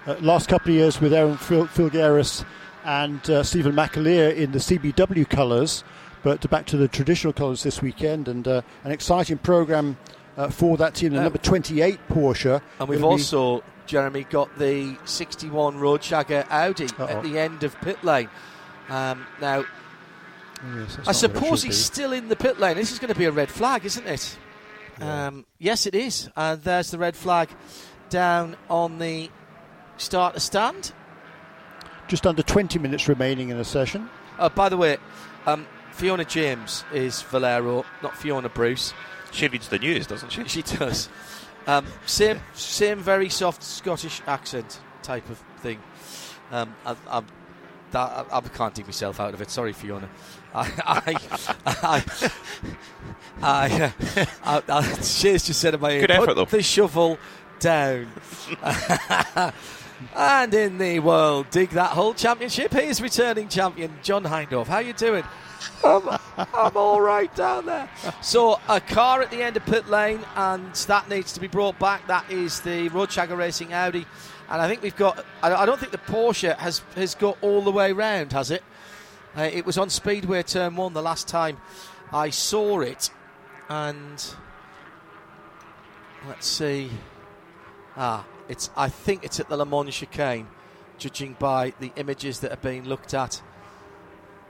uh, last couple of years with Aaron Filgueiras and uh, Stevan McAleer in the CBW colours, but back to the traditional colours this weekend. And uh, an exciting program uh, for that team. The Uh, number 28 Porsche, And we've gonna be- also, Jeremy, got the 61 Roadshagger Audi Uh-oh. at the end of pit lane. Um, now, Oh, yes, I not what it suppose he's be. still in the pit lane. This is going to be a red flag, isn't it? Um, yes, it is. And there's the red flag down on the starter stand. just under 20 minutes remaining in the session. Uh, by the way, um, Fiona James is Valero, not Fiona Bruce. She reads the news, doesn't she? She does. Um, same, same, very soft Scottish accent type of thing. Um, I, I, that, I, I can't dig myself out of it. Sorry, Fiona. I, I, (laughs) I, I, I, she's just said in my ear, Good effort, though." the shovel down. (laughs) and in the World Dig That Hole Championship, here's returning champion John Hindhaugh. How you doing? I'm, I'm all right down there. So a car at the end of pit lane, and that needs to be brought back. That is the Roadshagger Racing Audi, and I think we've got. I, I don't think the Porsche has has got all the way round, has it? Uh, it was on Speedway Turn One the last time I saw it, and let's see. Ah, it's. I think it's at the Le Mans chicane, judging by the images that are being looked at.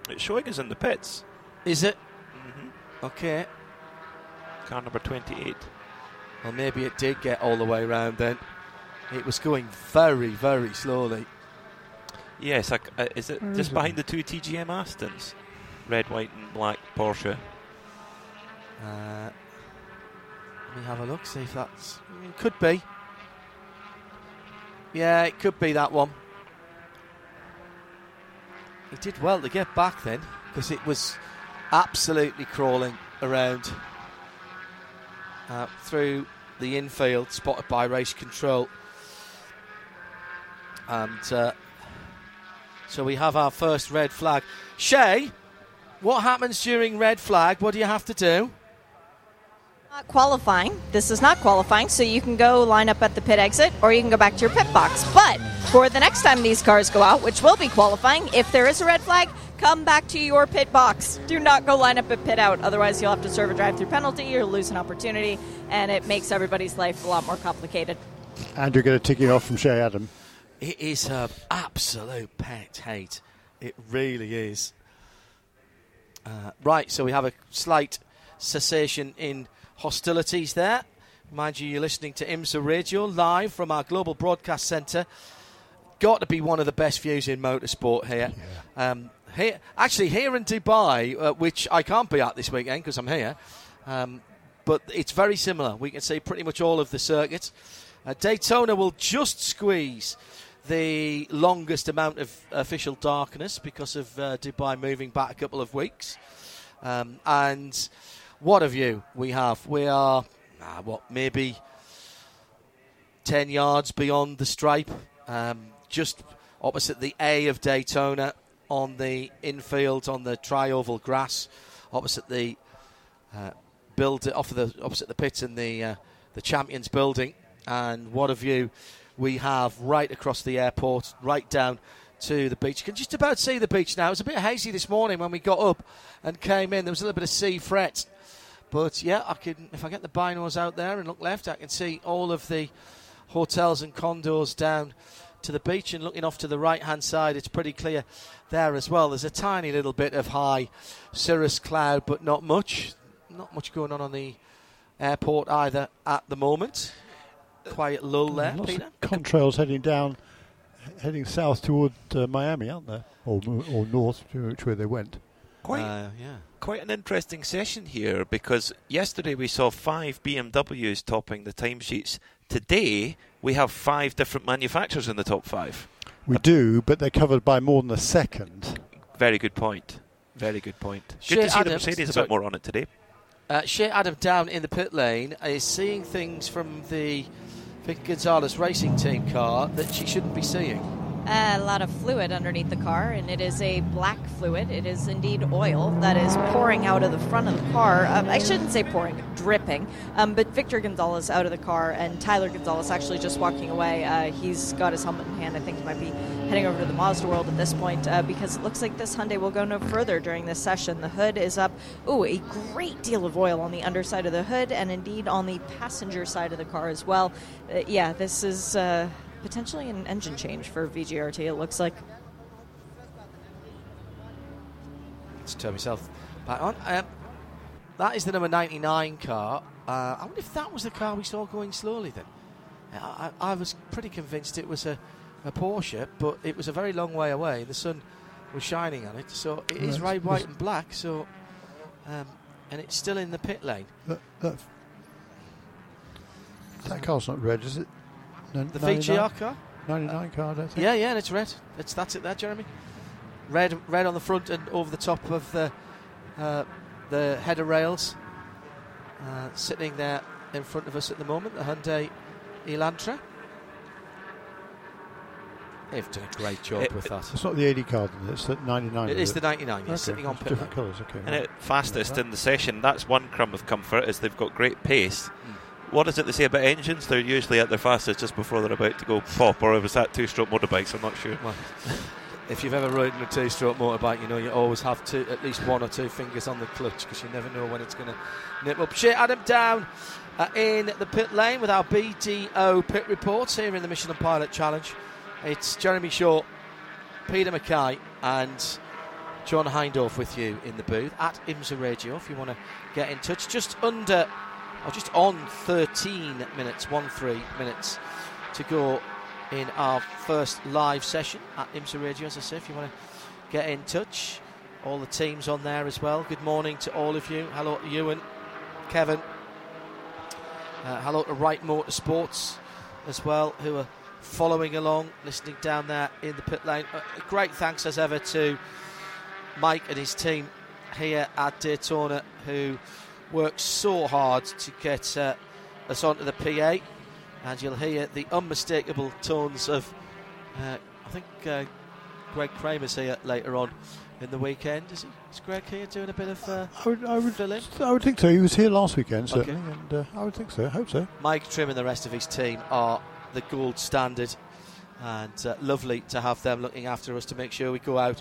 It's showing us in the pits. Is it? Mm-hmm. Okay. Car number 28. Well, maybe it did get all the way around then. It was going very, very slowly. Yes, I, uh, is it Where just is it? behind the two TGM Astons? Red, white, and black Porsche. Uh, let me have a look, see if that's. Could be. Yeah, it could be that one. He did well to get back then because it was absolutely crawling around uh, through the infield, spotted by race control. And uh, so we have our first red flag. Shea, what happens during red flag? What do you have to do? Not qualifying. This is not qualifying, so you can go line up at the pit exit or you can go back to your pit box. But for the next time these cars go out, which will be qualifying, if there is a red flag, come back to your pit box. Do not go line up at pit out, otherwise, you'll have to serve a drive through penalty, you'll lose an opportunity, and it makes everybody's life a lot more complicated. And you're going to take ticking off from Shea Adam. It is an absolute pet hate. It really is. Uh, right, so we have a slight cessation in hostilities there. Mind you, you're listening to IMSA Radio live from our global broadcast centre. Got to be one of the best views in motorsport here. Um, here actually, here in Dubai, uh, which I can't be at this weekend because I'm here, um, but it's very similar. We can see pretty much all of the circuits. Uh, Daytona will just squeeze the longest amount of official darkness because of uh, Dubai moving back a couple of weeks. Um, and what a view we have. We are, what, maybe 10 yards beyond the stripe, um, just opposite the A of Daytona on the infield, on the tri-oval grass, opposite the uh, build off of the opposite the pit and the uh, the Champions building. And what a view we have right across the airport, right down to the beach. You can just about see the beach now. It was a bit hazy this morning when we got up and came in. There was a little bit of sea fret. But yeah, I can if I get the binos out there and look left, I can see all of the hotels and condos down to the beach. And looking off to the right hand side it's pretty clear there as well. There's a tiny little bit of high cirrus cloud but not much. Not much going on on the airport either at the moment. Quiet lull there Lots peter. contrails heading down, heading south toward uh, Miami, aren't there? Or, or north, to which way they went. Quite, Uh, yeah quite an interesting session here because yesterday we saw five BMWs topping the timesheets. Today we have five different manufacturers in the top five. We do, but they're covered by more than a second. Very good point. Very good point. Good Shea to see the Adams- Mercedes a bit more on it today. Uh, Shea Adam down in the pit lane is seeing things from the Vic Gonzalez racing team car that she shouldn't be seeing. A lot of fluid underneath the car, and it is a black fluid. It is indeed oil that is pouring out of the front of the car. Um, I shouldn't say pouring, dripping. Um, but Victor Gonzalez out of the car, and Tyler Gonzalez actually just walking away. Uh, he's got his helmet in hand. I think he might be heading over to the Mazda world at this point uh, because it looks like this Hyundai will go no further during this session. The hood is up. Ooh, a great deal of oil on the underside of the hood, and indeed on the passenger side of the car as well. Uh, yeah, this is. Potentially an engine change for VGRT. It looks like. Let's turn myself back on. Um, that is the number 99 car. Uh, I wonder if that was the car we saw going slowly then. I, I, I was pretty convinced it was a, a Porsche, but it was a very long way away. The sun was shining on it, so it is Right. red, white, and black. So, um, and it's still in the pit lane. That, that, that car's not red, is it? No, The 99? VGR car. 99 car, I think. Yeah, yeah, and it's red. It's that's it there, Jeremy. Red, red on the front and over the top of the uh, the header rails. Uh, sitting there in front of us at the moment, the Hyundai Elantra. They've done a great job It- with that. It's not the 80 car, then, it's the 99. It is the 99, Okay, yes, sitting on it's pit different colours, okay. And right. it fastest in the session. That's one crumb of comfort is they've got great pace. Hmm. What is it they say about engines? They're usually at their fastest just before they're about to go pop, or was that two-stroke motorbikes? I'm not sure. (laughs) If you've ever ridden a two-stroke motorbike, you know you always have two, at least one or two fingers on the clutch because you never know when it's going to nip up. Shea Adam down uh, in the pit lane with our BDO pit reports here in the Michelin Pilot Challenge It's Jeremy Shaw, Peter Mackay, and John Hindhaugh with you in the booth at IMSA Radio if you want to get in touch. Just under, or just on 13 minutes, 1 3 minutes to go in our first live session at IMSA Radio. As I say, if you want to get in touch, all the teams on there as well. Good morning to all of you. Hello to Ewan, Kevin. Uh, hello to Wright Motorsports as well, who are following along, listening down there in the pit lane. Uh, great thanks as ever to Mike and his team here at Daytona, who worked so hard to get uh, us onto the PA. And you'll hear the unmistakable tones of, uh, I think uh, Greg Kramer's here later on in the weekend. Is, he, is Greg here doing a bit of uh, I would, I would, fill in? I would think so. He was here last weekend, Okay. and uh, I would think so. I hope so. Mike Trim and the rest of his team are the gold standard, and uh, lovely to have them looking after us to make sure we go out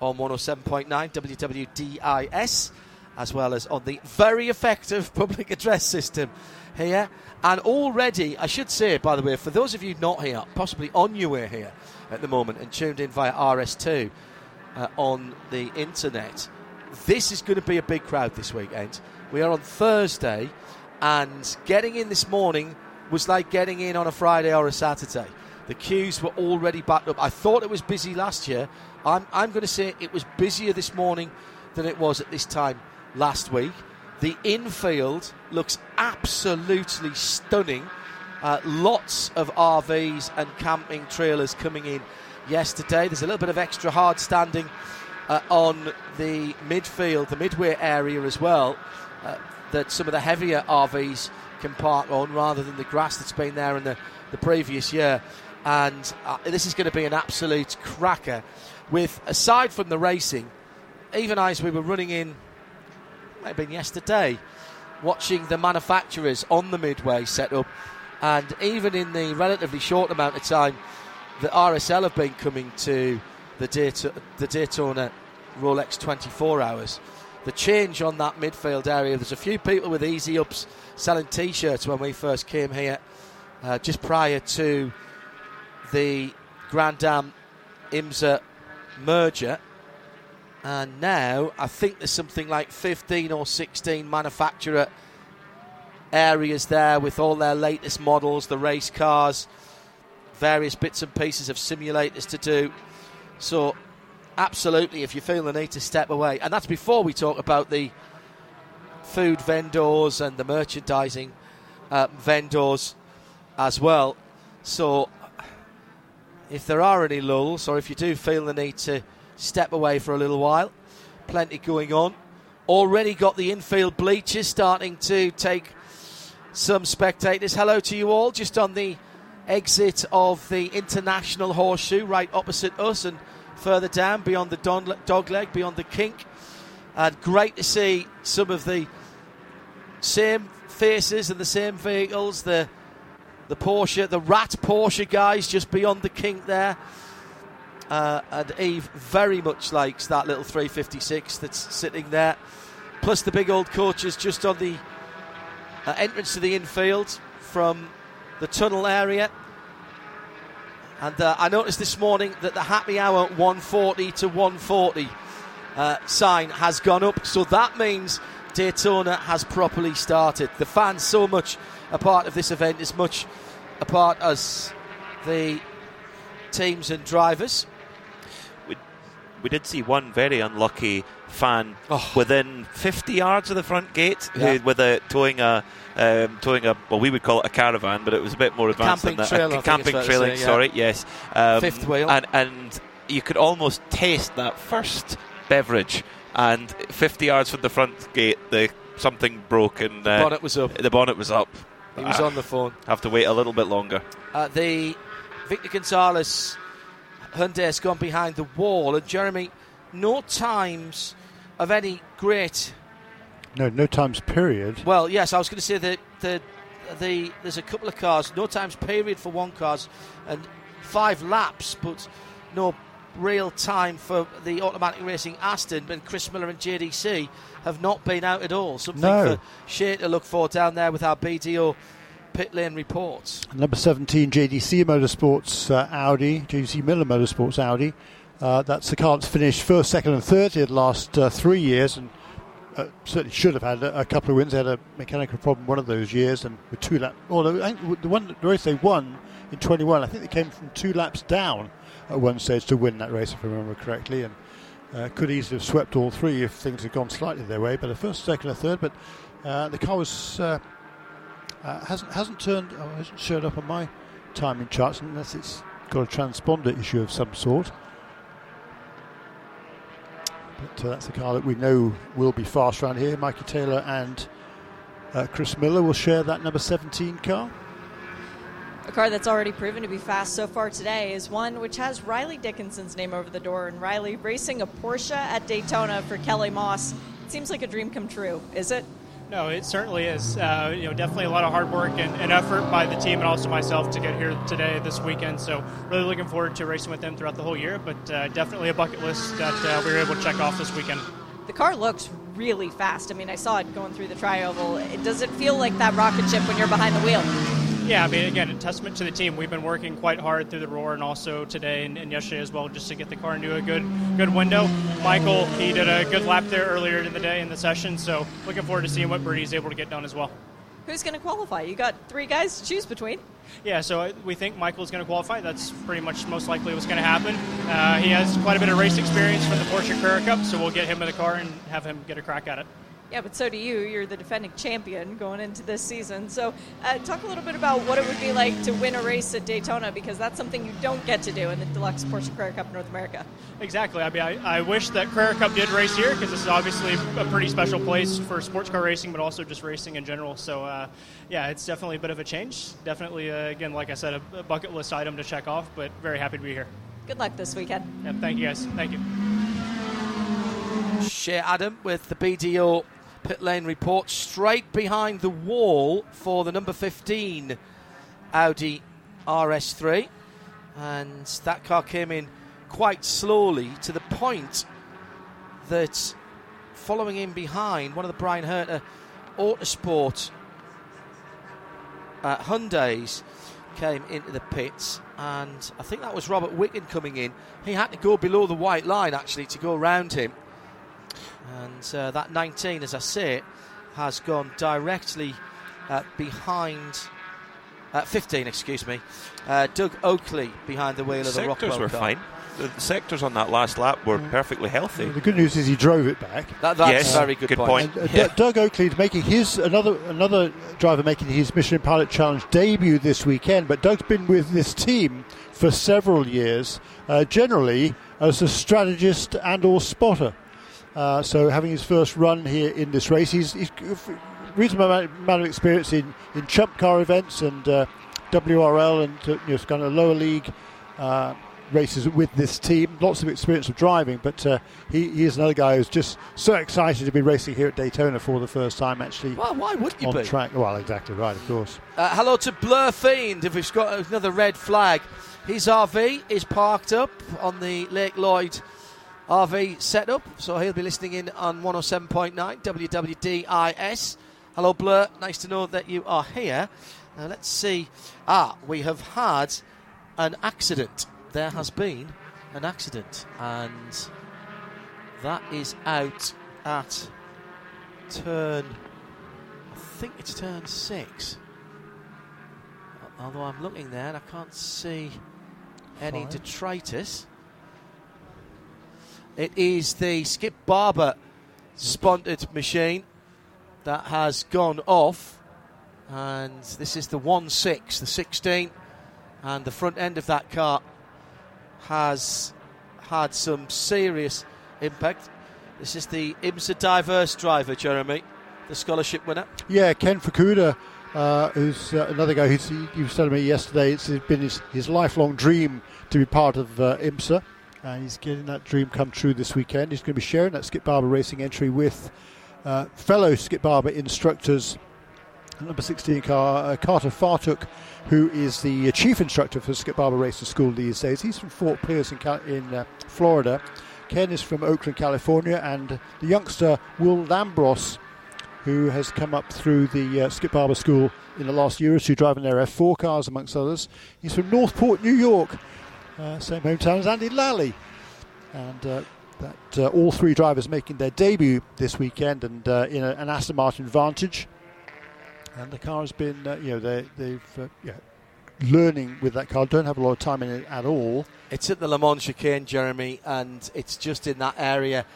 on 107.9 WWDIS, as well as on the very effective (laughs) public address system here. And already, I should say, by the way, for those of you not here, possibly on your way here at the moment and tuned in via RS2 uh, on the internet, this is going to be a big crowd this weekend. We are on Thursday, and getting in this morning was like getting in on a Friday or a Saturday. The queues were already backed up. I thought it was busy last year. I'm, I'm going to say it was busier this morning than it was at this time last week. The infield looks absolutely stunning. Uh, lots of RVs and camping trailers coming in yesterday. There's a little bit of extra hard standing uh, on the midfield, the midway area as well, uh, that some of the heavier RVs can park on rather than the grass that's been there in the, the previous year. And uh, this is going to be an absolute cracker. With aside from the racing, even as we were running in, might have been yesterday, watching the manufacturers on the midway set up, and even in the relatively short amount of time that RSL have been coming to the, Dayto- the Daytona Rolex 24 hours. The change on that midfield area, there's a few people with easy ups selling t shirts when we first came here, uh, just prior to the Grand-Am IMSA merger. And now I think there's something like 15 or 16 manufacturer areas there with all their latest models, the race cars, various bits and pieces of simulators to do. So, absolutely, if you feel the need to step away, and that's before we talk about the food vendors and the merchandising uh, vendors as well. So, if there are any lulls, or if you do feel the need to step away for a little while, plenty going on. Already got the infield bleachers starting to take some spectators. Hello to you all, just on the exit of the International Horseshoe, right opposite us, and further down beyond the dog leg, beyond the kink. And great to see some of the same faces and the same vehicles. The the Porsche, the Rat Porsche guys, just beyond the kink there. Uh, and Eve very much likes that little 356 that's sitting there. Plus the big old coaches just on the uh, entrance to the infield from the tunnel area. And uh, I noticed this morning that the happy hour 140 to 140 uh, sign has gone up. So that means Daytona has properly started. The fans so much a part of this event, as much a part as the teams and drivers. We, did see one very unlucky fan within 50 yards of the front gate Oh. Yeah. who, with a towing a um, towing a well we would call it a caravan but it was a bit more advanced Camping than that trailer, a think camping trailer yeah. sorry yes um, Fifth wheel. and and you could almost taste that first beverage and 50 yards from the front gate the something broke and uh, bonnet was up. the bonnet was up He was Ah, on the phone. have to wait a little bit longer Uh, the Victor Gonzalez Hyundai has gone behind the wall, and Jeremy, no times of any great. No, no times period. Well, yes, I was going to say that the the there's a couple of cars, no times period for one cars, and five laps, but no real time for the automatic racing Aston. But Chris Miller and JDC have not been out at all. Something No. for Shea to look for down there with our BDO pit lane reports. Number 17, JDC Motorsports uh, Audi, JDC Miller Motorsports Audi. Uh, that's the car finished first, second, and third in the last uh, three years, and uh, certainly should have had a, a, couple of wins. They had a mechanical problem one of those years, and with two laps. Although I think the one the race they won in 21, I think they came from two laps down at one stage to win that race, if I remember correctly, and uh, could easily have swept all three if things had gone slightly their way. But a first, second, and third. But uh, the car was uh, hasn't hasn't turned oh, hasn't showed up on my timing charts unless it's got a transponder issue of some sort. But uh, that's the car that we know will be fast around here. Mikey Taylor and uh, Chris Miller will share that number 17 car. A car that's already proven to be fast so far today is one which has Riley Dickinson's name over the door. And Riley racing a Porsche at Daytona for Kelly Moss. It seems like a dream come true, is it? No, it certainly is. Uh, you know, definitely a lot of hard work and, and, effort by the team and also myself to get here today, this weekend. So, really looking forward to racing with them throughout the whole year. But uh, definitely a bucket list that uh, we were able to check off this weekend. The car looks really fast. I mean, I saw it going through the tri-oval. It, does it feel like that rocket ship when you're behind the wheel? Yeah, I mean, again, a testament to the team. We've been working quite hard through the Roar and also today and, and, yesterday as well, just to get the car into a good good window. Michael, he did a good lap there earlier in the day in the session, so looking forward to seeing what Brady's able to get done as well. Who's going to qualify? You got three guys to choose between. Yeah, so we think Michael's going to qualify. That's pretty much most likely what's going to happen. Uh, he has quite a bit of race experience from the Porsche Carrera Cup, so we'll get him in the car and have him get a crack at it. Yeah, but so do you. You're the defending champion going into this season. So, uh, talk a little bit about what it would be like to win a race at Daytona because that's something you don't get to do in the Deluxe Porsche Carrera Cup North America. Exactly. I mean, I, I wish that Carrera Cup did race here because this is obviously a pretty special place for sports car racing, but also just racing in general. So, uh, yeah, it's definitely a bit of a change. Definitely, uh, again, like I said, a, a, bucket list item to check off, but very happy to be here. Good luck this weekend. Yeah, thank you guys. Thank you. Shea Adam with the BDO pit lane report straight behind the wall for the number 15 Audi RS3. And that car came in quite slowly to the point that following in behind, one of the Bryan Herta Autosport uh, Hyundais came into the pits, and I think that was Robert Wickens coming in. He had to go below the white line actually to go around him and uh, that 19, as I say, has gone directly uh, behind. Uh, 15, excuse me. Uh, Doug Oakley behind the wheel of the, the Rockwell were car. fine. The sectors on that last lap were mm. perfectly healthy. The good news is he drove it back. That, that's yes, a very good, good point. point. And, uh, Doug Oakley is making his another another driver making his Michelin Pilot Challenge debut this weekend. But Doug's been with this team for several years, uh, generally as a strategist and or spotter. Uh, so having his first run here in this race, he's, he's reasonable amount, of experience in, in chump car events and uh, WRL and uh, you know, kind of lower league uh, races with this team. Lots of experience of driving, but uh, he, he, is another guy who's just so excited to be racing here at Daytona for the first time. Actually, well, why would you on be? track? Well, exactly right, of course. Uh, hello to Blur Fiend. If we've got another red flag, his RV is parked up on the Lake Lloyd RV setup, so he'll be listening in on 107.9 WWDIS. Hello, Blur. Nice to know that you are here. Now, let's see. Ah, we have had an accident. There has been an accident, and that is out at turn. I think it's turn six. Although I'm looking there and I can't see any Fine. detritus. It is the Skip Barber sponsored machine that has gone off. And this is the 1 6, the 16. And the front end of that car has had some serious impact. This is the IMSA Diverse driver, Jeremy, the scholarship winner. Yeah, Ken Fukuda, uh, who's uh, another guy who's, he, he was telling me yesterday, it's been his, his lifelong dream to be part of uh, IMSA. Uh, he's getting that dream come true this weekend. He's going to be sharing that Skip Barber racing entry with uh, fellow Skip Barber instructors. Number 16 car, uh, Carter Fartuch, who is the chief instructor for Skip Barber Racing School these days. He's from Fort Pierce in, in uh, Florida. Ken is from Oakland, California, and the youngster Will Lambros, who has come up through the uh, Skip Barber School in the last year or two, driving their F4 cars, amongst others. He's from Northport, New York, uh, same hometown as Andy Lally. And uh, that uh, all three drivers making their debut this weekend and uh, in a, an Aston Martin Vantage. And the car has been, uh, you know, they, they've uh, yeah, learning with that car. Don't have a lot of time in it at all. It's at the Le Mans chicane, Jeremy, and it's just in that area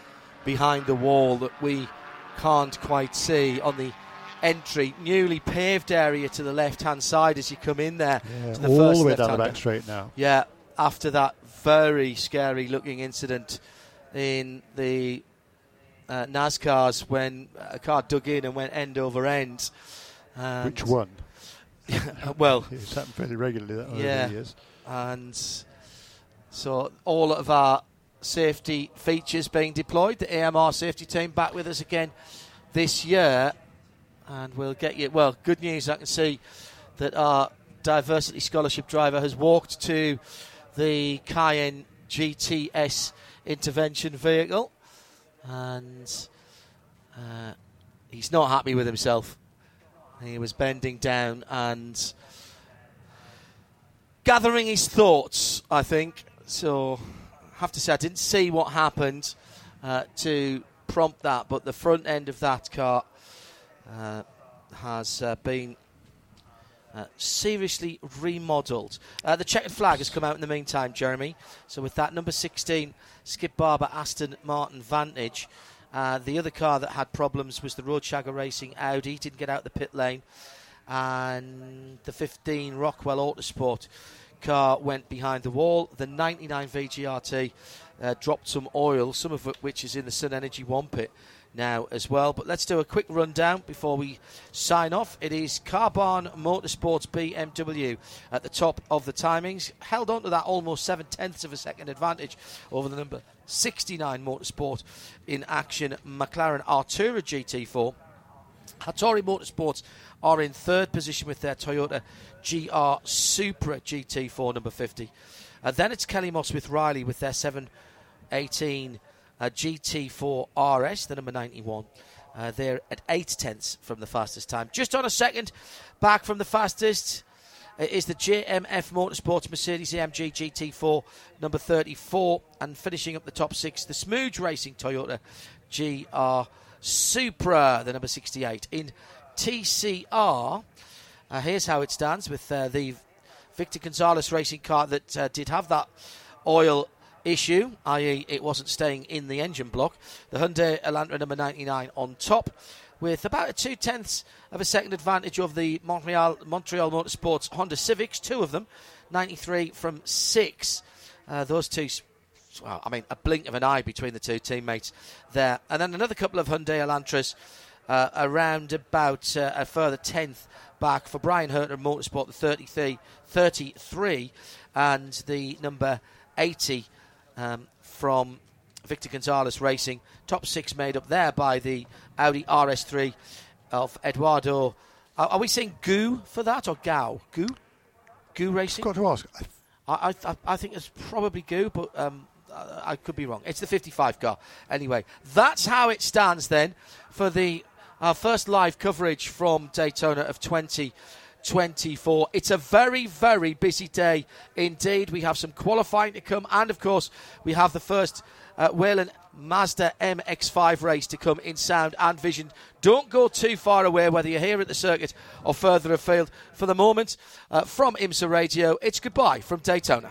behind the wall that we can't quite see on the entry, newly paved area to the left hand side as you come in there. Yeah, to the all first the way down the back straight now. Yeah, after that very scary looking incident in the uh, NASCARs when a car dug in and went end over end. Which one? (laughs) well, It's happened fairly regularly that over yeah, the years. and so all of our safety features being deployed. The AMR safety team back with us again this year, and we'll get you. Well, good news. I can see that our diversity scholarship driver has walked to the Cayenne GTS intervention vehicle, and uh, he's not happy with himself. He was bending down and gathering his thoughts, I think. So, I have to say, I didn't see what happened uh, to prompt that, but the front end of that car uh, has uh, been uh, seriously remodelled. Uh, the checkered flag has come out in the meantime, Jeremy. So, with that number 16, Skip Barber Aston Martin Vantage. Uh, the other car that had problems was the Roadshagger Racing Audi. Didn't get out the pit lane. And the 15 Rockwell Autosport car went behind the wall. The 99 VGRT uh, dropped some oil, some of which is in the Sun Energy 1 pit now as well. But let's do a quick rundown before we sign off. It is Carbahn Motorsports BMW at the top of the timings, held on to that almost seven tenths of a second advantage over the number 69 Motorsport in action McLaren Artura GT4. Hattori Motorsports are in third position with their Toyota GR Supra GT4 number 50. And then it's Kelly Moss with Riley with their 718 uh, GT4 RS, the number 91. Uh, they're at eight tenths from the fastest time. Just on a second back from the fastest uh, is the JMF Motorsports Mercedes AMG GT4 number 34, and finishing up the top six, the Smooge Racing Toyota GR Supra, the number 68. In TCR, uh, here's how it stands with uh, the Victor Gonzalez racing car that uh, did have that oil issue, i.e., it wasn't staying in the engine block. The Hyundai Elantra number 99 on top, with about a two tenths of a second advantage of the Montreal Montreal Motorsports Honda Civics, two of them, 93 from six. Uh, those two. Well, I mean, a blink of an eye between the two teammates there, and then another couple of Hyundai Elantras uh, around about uh, a further tenth back for Bryan Herta Motorsport, the 33, 33 and the number 80 um, from Victor Gonzalez Racing. Top six made up there by the Audi RS3 of Eduardo. Are, are we saying Goo for that or Gao? Goo? Goo Racing? Got to ask. I, I, I think it's probably Goo, but um, I I could be wrong. It's the 55 car. Anyway, that's how it stands then for the our first live coverage from Daytona of 2024. It's a very, very busy day indeed. We have some qualifying to come, and of course, we have the first uh, Whelen Mazda MX5 race to come in sound and vision. Don't go too far away, whether you're here at the circuit or further afield. For the moment, uh, from IMSA Radio, it's goodbye from Daytona.